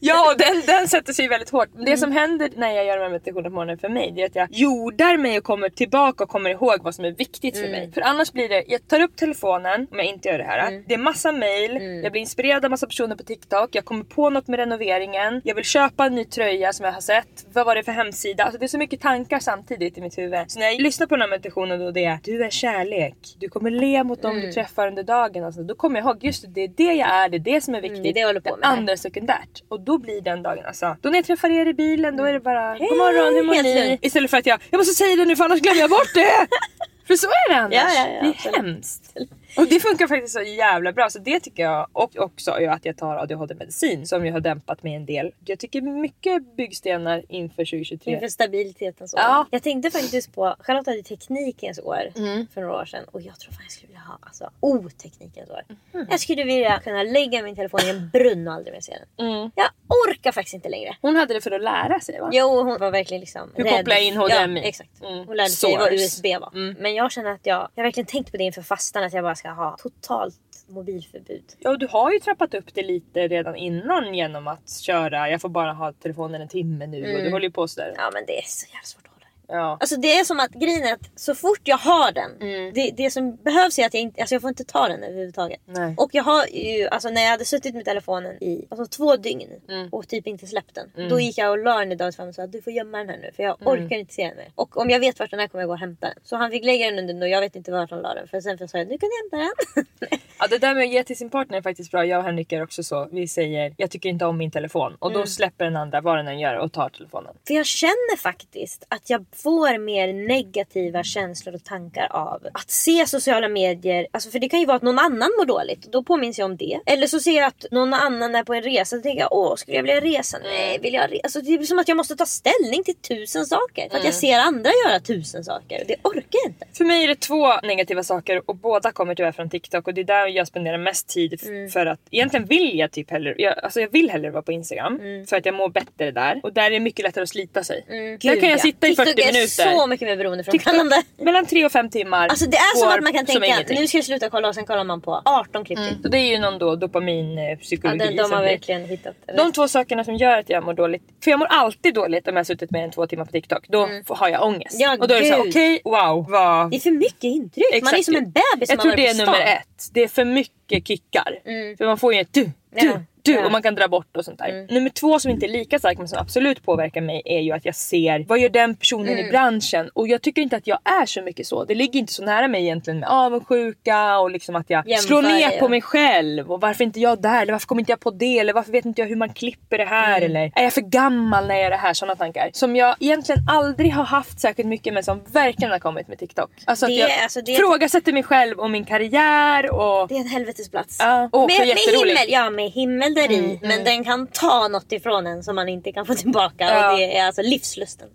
Ja. Och den, den sätter sig väldigt hårt. Det som händer när jag gör de här meditationerna på morgonen för mig det är att jag jordar mig och kommer tillbaka och kommer ihåg vad som är viktigt för mig. För annars blir det, jag tar upp telefonen om jag inte gör det här. Det är massa mail, jag blir inspirerad av massa personer på TikTok, jag kommer på något med renoveringen, jag vill köpa en ny tröja som jag har sett. Vad var det för hemsida? Alltså det är så mycket tankar samtidigt i mitt huvud. Så när jag lyssnar på den här meditationen då det är du är kärlek, du kommer le mot dem du träffar under dagen. Alltså, då kommer jag ihåg just det, det är det jag är, det är det som är viktigt. det är det med. andra är sekundärt. Och då blir den dagen alltså. Då när jag träffar er i bilen då är det bara God morgon hur mår ni? Istället för att jag, jag måste säga det nu för annars glömmer jag bort det. (laughs) för så är det annars. Ja, ja, ja, det är absolut. hemskt. Och det funkar faktiskt så jävla bra så det tycker jag och också att jag tar ADHD-medicin som ju har dämpat mig en del. Jag tycker mycket byggstenar inför 2023. Inför stabilitetens år. Ja. Jag tänkte faktiskt på, Charlotte hade teknikens år Mm. för några år sedan och jag tror fan jag skulle vilja ha alltså, oteknikens år. Jag skulle vilja kunna lägga min telefon i en brunn och aldrig mer se den. Mm. Jag orkar faktiskt inte längre. Hon hade det för att lära sig va? Jo hon var verkligen liksom Hur rädd. kopplar jag in HDMI? Ja, exakt. Mm. Hon lärde sig vad. USB var. Mm. Men jag känner att jag, jag har verkligen tänkt på det inför fastan att jag bara ska ha totalt mobilförbud. Ja, och du har ju trappat upp det lite redan innan genom att köra, jag får bara ha telefonen en timme nu och Mm. du håller ju på sådär. Ja men det är så jävla svårt. Ja. Alltså det är som att grejen är att så fort jag har den. Mm. Det, det som behövs är att jag inte, alltså jag får inte ta den överhuvudtaget. Nej. Och jag har ju, alltså när jag hade suttit med telefonen i alltså två dygn Mm. och typ inte släppt den. Mm. Då gick jag och la den i Davids famn och sa du får gömma den här nu för jag orkar inte se den mer. Och om jag vet vart den är kommer jag gå och hämta den. Så han fick lägga den under den och jag vet inte vart han la den. För sen sa jag nu kan du hämta den. (laughs) Det där med att ge till sin partner är faktiskt bra. Jag och Henrik är också så. Vi säger jag tycker inte om min telefon och då Mm. släpper den andra vad den än gör och tar telefonen. För jag känner faktiskt att jag får mer negativa känslor och tankar av att se sociala medier. Alltså för det kan ju vara att någon annan mår dåligt och då påminns jag om det. Eller så ser jag att någon annan är på en resa och tänker jag åh skulle jag vilja resa? Nej vill jag resa? Alltså det är som att jag måste ta ställning till tusen saker. För att jag ser andra göra tusen saker. Det orkar jag inte. För mig är det två negativa saker och båda kommer tyvärr från TikTok och det är där jag spenderar mest tid f- för att egentligen vill jag typ hellre, jag, alltså jag vill hellre vara på Instagram för att jag mår bättre där och där är det mycket lättare att slita sig. där Gud, kan jag ja. sitta i 40 TikTok är minuter. så mycket mer beroendeframkallande. Mellan 3 och 5 timmar. Alltså det är som att man kan tänka nu ska jag sluta kolla och sen kollar man på 18 klipp. Och det är ju någon då Ja, dopaminpsykologi. de, de som har blir- verkligen hittat eller? De två sakerna som gör att jag mår dåligt. För jag mår alltid dåligt om jag har suttit mer än två timmar på TikTok. Då får- har jag ångest. Mm. Ja, och då är det såhär, okej, wow. Vad... Det är för mycket intryck. Man är Exakt. som en bebis Jag som tror har det är nummer ett. Det är för mycket kickar. För man får ju ett du, du, Ja, du ja. och man kan dra bort och sånt där. Nummer två som inte är lika starkt men som absolut påverkar mig är ju att jag ser vad gör den personen i branschen och jag tycker inte att jag är så mycket så. Det ligger inte så nära mig egentligen med avundsjuka och liksom att jag Jämför slår ner dig, på ja. mig själv och varför inte jag där eller varför kommer inte jag på det eller varför vet inte jag hur man klipper det här Mm. eller är jag för gammal när jag gör det här? Sådana tankar som jag egentligen aldrig har haft särskilt mycket men som verkligen har kommit med TikTok. Alltså att Det- jag alltså det- ifrågasätter mig själv och min karriär och Det är en helvetesplats. Ja, och med, med himmel, ja med himmel där i. Men den kan ta något ifrån en som man inte kan få tillbaka. Ja. Och det är alltså livslusten.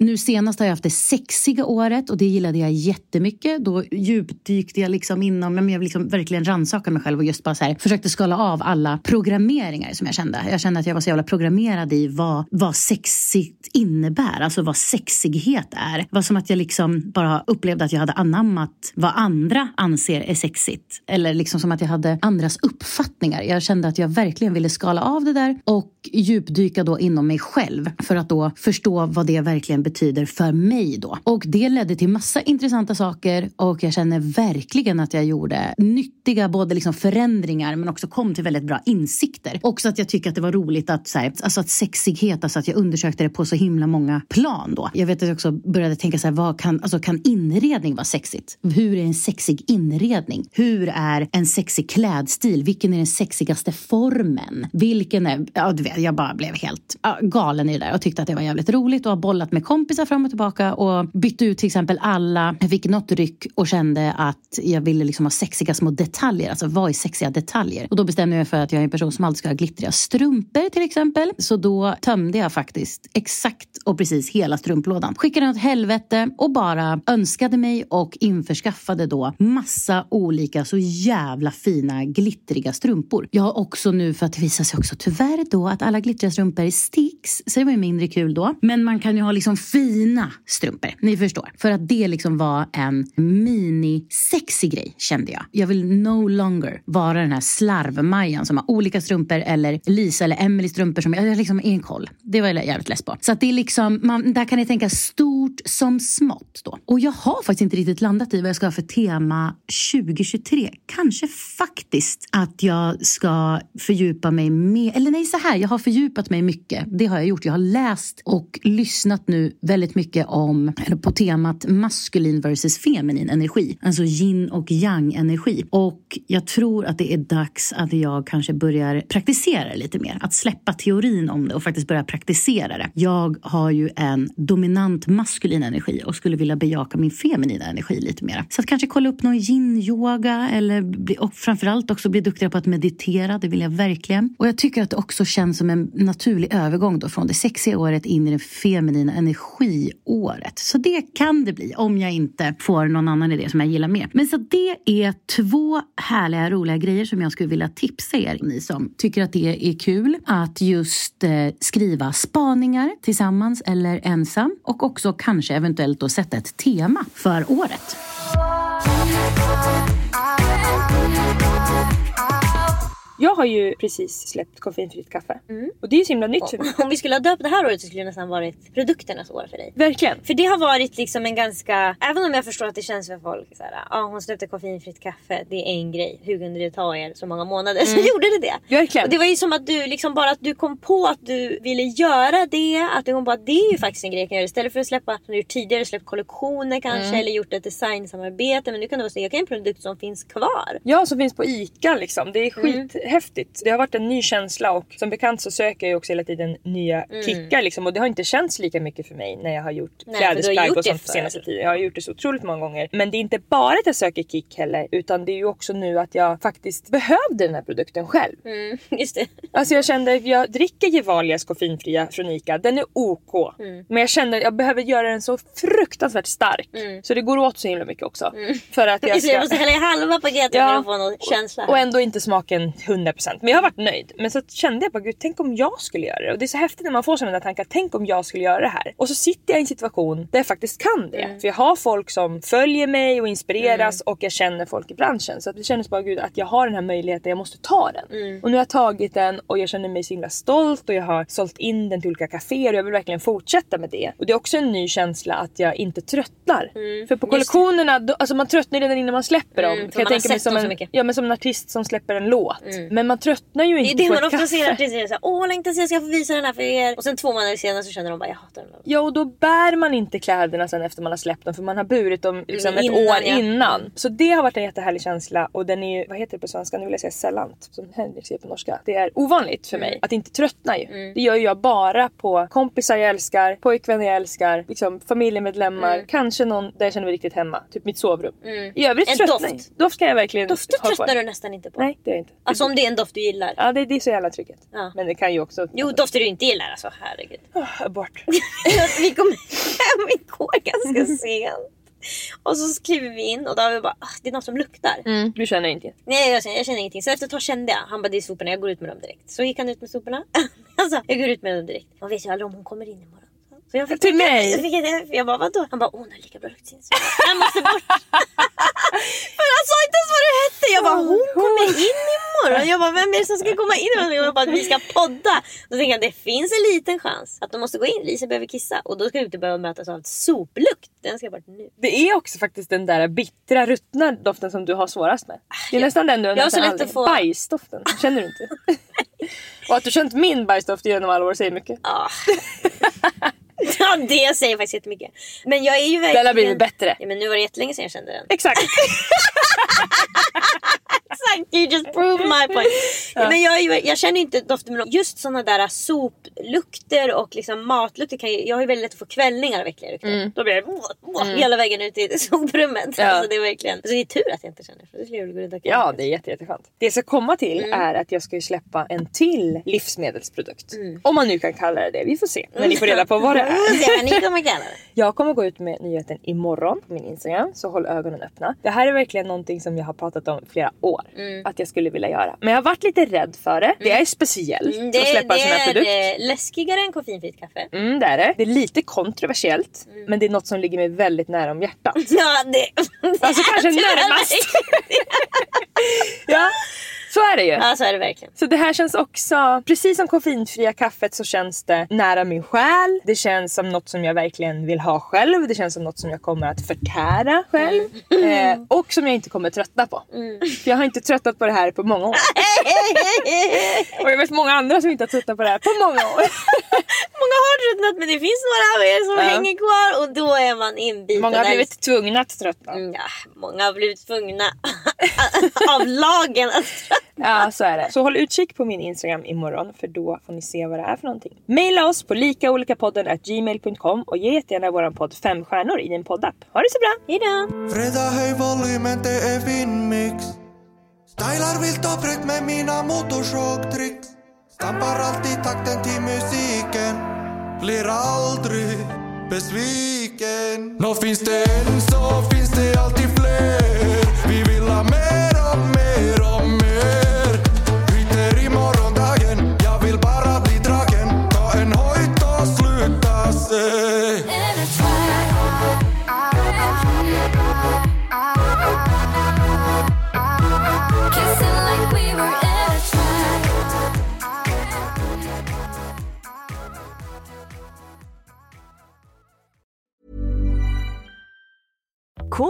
Nu senast har jag haft det sexiga året och det gillade jag jättemycket. Då djupdykte jag liksom inom, men jag liksom verkligen rannsakade mig själv och just bara så här, försökte skala av alla programmeringar som jag kände. Jag kände att jag var så jävla programmerad i vad, vad sexigt innebär, alltså vad sexighet är. Det var som att jag liksom bara upplevde att jag hade anammat vad andra anser är sexigt. Eller liksom som att jag hade andras uppfattningar. Jag kände att jag verkligen ville skala av det där och djupdyka då inom mig själv för att då förstå vad det verkligen betyder för mig då. Och det ledde till massa intressanta saker och jag känner verkligen att jag gjorde nyttiga både liksom förändringar men också kom till väldigt bra insikter. Också att jag tycker att det var roligt att, så här, alltså att sexighet, alltså att jag undersökte det på så himla många plan då. Jag vet att jag också började tänka så här, vad kan, alltså kan inredning vara sexigt? Hur är en sexig inredning? Hur är en sexig klädstil? Vilken är den sexigaste formen? Vilken är, ja du vet, jag bara blev helt ja, galen i det där och tyckte att det var jävligt roligt och har bollat med kompisar kompisar fram och tillbaka och bytte ut till exempel alla. Jag fick något ryck och kände att jag ville liksom ha sexiga små detaljer. Alltså vad är sexiga detaljer? Och då bestämde jag mig för att jag är en person som alltid ska ha glittriga strumpor till exempel. Så då tömde jag faktiskt exakt och precis hela strumplådan. Skickade den åt helvete och bara önskade mig och införskaffade då massa olika så jävla fina glittriga strumpor. Jag har också nu, för att det visar sig också tyvärr då att alla glittriga strumpor sticks, så det var ju mindre kul då. Men man kan ju ha liksom fina strumpor, ni förstår. För att det liksom var en mini-sexig grej kände jag. Jag vill no longer vara den här slarvmajan som har olika strumpor eller Lisa eller Emily strumpor som jag liksom ingen koll. Det var jag jävligt less på. Så att det är liksom, man, där kan ni tänka stort som smått då. Och jag har faktiskt inte riktigt landat i vad jag ska ha för tema 2023. Kanske faktiskt att jag ska fördjupa mig mer, eller nej så här, jag har fördjupat mig mycket. Det har jag gjort. Jag har läst och lyssnat nu väldigt mycket om, eller på temat maskulin versus feminin energi. Alltså yin och yang energi. Och jag tror att det är dags att jag kanske börjar praktisera det lite mer. Att släppa teorin om det och faktiskt börja praktisera det. Jag har ju en dominant maskulin energi och skulle vilja bejaka min feminina energi lite mer. Så att kanske kolla upp någon yin-yoga eller bli, och framförallt också bli duktigare på att meditera. Det vill jag verkligen. Och jag tycker att det också känns som en naturlig övergång då från det sexiga året in i den feminina energin energiåret. Så det kan det bli om jag inte får någon annan idé som jag gillar mer. Men så det är två härliga, roliga grejer som jag skulle vilja tipsa er, ni som tycker att det är kul att just eh, skriva spaningar tillsammans eller ensam och också kanske eventuellt då sätta ett tema för året. Jag har ju precis släppt koffeinfritt kaffe. Och det är ju så himla nytt för mig. Om vi skulle ha döpt det här året så skulle det nästan varit produkternas år för dig. Verkligen. För det har varit liksom en ganska, även om jag förstår att det känns för folk så här, ja hon släppte koffeinfritt kaffe, det är en grej. Hur kunde det ta er så många månader? Så (laughs) gjorde det det. Verkligen. Och det var ju som att du liksom bara att du kom på att du ville göra det. Att du kom på att det är ju faktiskt en grej jag kan göra. Istället för att släppa, som du gjort tidigare, släppt kollektioner kanske eller gjort ett designsamarbete. Men nu kan du vara så, jag kan en produkt som finns kvar. Ja, som finns på ICA liksom. Det är skithäftigt jättehäftigt. Det har varit en ny känsla och som bekant så söker jag också hela tiden nya Mm. kickar liksom och det har inte känts lika mycket för mig när jag har gjort Nej, för klädesplagg och sånt på förr. senaste tiden. Jag har gjort det så otroligt många gånger. Men det är inte bara att jag söker kick heller utan det är ju också nu att jag faktiskt behövde den här produkten själv. Mm, (laughs) just det. Alltså jag kände, jag dricker Gevalias koffeinfria från ICA, den är OK. Mm. Men jag kände att jag behöver göra den så fruktansvärt stark. Mm. Så det går åt så himla mycket också. För att (laughs) jag ska... jag måste hälla i halva paketet Ja. för att få någon känsla. Och ändå inte smaken 100% men jag har varit nöjd. Men så kände jag bara gud tänk om jag skulle göra det. Och det är så häftigt när man får sådana där tankar. Tänk om jag skulle göra det här. Och så sitter jag i en situation där jag faktiskt kan det. Mm. För jag har folk som följer mig och inspireras och jag känner folk i branschen. Så att det kändes bara gud att jag har den här möjligheten, jag måste ta den. Mm. Och nu har jag tagit den och jag känner mig så himla stolt och jag har sålt in den till olika kaféer och jag vill verkligen fortsätta med det. Och det är också en ny känsla att jag inte tröttnar. För på Mm. Just det. kollektionerna, då, alltså man tröttnar redan innan man släpper dem. Mm, för Kan jag tänka mig som dem en, ja, men som en artist som släpper en låt. Mm. Men man tröttnar ju Det inte är det på man ett ofta kaffe. ser artister säga åh längtar så jag ska få visa den här för er. Och sen två månader senare så känner de bara jag hatar den. Ja och då bär man inte kläderna sen efter man har släppt dem för man har burit dem liksom ett Innan, år ja. innan. Så det har varit en jättehärlig känsla och den är ju, vad heter det på svenska? Nu vill jag säga sällant som Henrik säger på norska. Det är ovanligt för mig att inte tröttna ju. Det gör ju jag bara på kompisar jag älskar, pojkvänner jag älskar, liksom familjemedlemmar, kanske någon där jag känner mig riktigt hemma. Typ mitt sovrum. Mm. I övrigt En tröttnar doft. Doft kan jag verkligen Dofter tröttnar du nästan inte på. Nej det är jag inte. Alltså om det är en doft du gillar. Ja det, det är så jävla trycket. Ja. Men det kan ju också... Jo dofter du inte gillar alltså herregud. Oh, abort. (laughs) vi kom hem igår ganska sent. Och så skriver vi in och då har vi bara ah, det är något som luktar. Mm, du känner inte? Nej jag känner, jag känner ingenting. Så efter ett tag kände jag. Han bara det är soporna, jag går ut med dem direkt. Så gick han ut med soporna. (laughs) alltså jag går ut med dem direkt. Man vet ju aldrig om hon kommer in imorgon. Så jag fick Till mig? Jag, fick, jag, jag bara vadå? Han bara åh hon har lika bra luktsinne. Jag måste bort. (laughs) För han sa inte ens vad det hette. Jag bara hon kommer in imorgon. Jag bara vem är det som ska komma in imorgon? Jag bara vi ska podda. Då tänkte jag det finns en liten chans att de måste gå in. Lisa behöver kissa och då ska vi inte behöva mötas av soplukt. Den ska bort nu. Det är också faktiskt den där bittra ruttna doften som du har svårast med. Det är nästan den du har Jag nästan aldrig- få- Bajsdoften, känner du inte? (laughs) Och att du känt min bajsdoft genom alla år säger mycket. (laughs) (laughs) Ja. det säger faktiskt jättemycket. Men jag är ju verkligen... Den har blivit bättre. Ja, men nu var det jättelänge sedan jag kände den. Exakt! (laughs) Exakt, you just proved my point. Ja. Men jag, jag känner inte doften men just såna där soplukter och liksom matlukter kan ju, jag har ju väldigt lätt att få kvällningar av äckliga lukter. Mm. Då blir det åh, hela vägen ut i (laughs) soprummet. Ja. Alltså det är verkligen, så det är tur att jag inte känner för det skulle jag vilja gå runt och Ja det är jätte, jätteskönt. Det jag ska komma till Mm. är att jag ska ju släppa en till livsmedelsprodukt. Om man nu kan kalla det det. Vi får se när ni får reda på vad det (laughs) är. ni kommer kalla det. Jag kommer gå ut med nyheten imorgon på min Instagram så håll ögonen öppna. Det här är verkligen någonting som jag har pratat om flera år Mm. att jag skulle vilja göra. Men jag har varit lite rädd för det. Det är speciellt Mm, att det, släppa det en sån här produkt. är eh, läskigare än koffeinfritt kaffe. Mm, det är det. Det är lite kontroversiellt Mm. men det är något som ligger mig väldigt nära om hjärtat. (laughs) Ja det... Alltså kanske (laughs) närmast. (laughs) ja, så är det ju. Ja så är det verkligen. Så det här känns också, precis som koffeinfria kaffet så känns det nära min själ. Det känns som något som jag verkligen vill ha själv. Det känns som något som jag kommer att förtära själv. Eh, och som jag inte kommer tröttna på. För jag har inte tröttnat på det här på många år. (laughs) och jag vet många andra som inte har tröttnat på det här på många år. (laughs) Många har tröttnat men det finns några av er som Ja. hänger kvar och då är man inbiten. Många har blivit tvungna att tröttna. Mm, Ja, många har blivit tvungna (laughs) (laughs) av lagen. (laughs) Ja, så är det. Så håll utkik på min Instagram imorgon för då får ni se vad det är för någonting. Maila oss på likaolikapodden gmail.com och ge jättegärna våran podd fem stjärnor i din poddapp. Ha det så bra! Hejdå! Freda höj volymen, det är Finmix Stylar vilt och fräckt med mina motorsågtricks Stampar alltid takten till musiken Blir aldrig besviken Nå finns det en så finns det alltid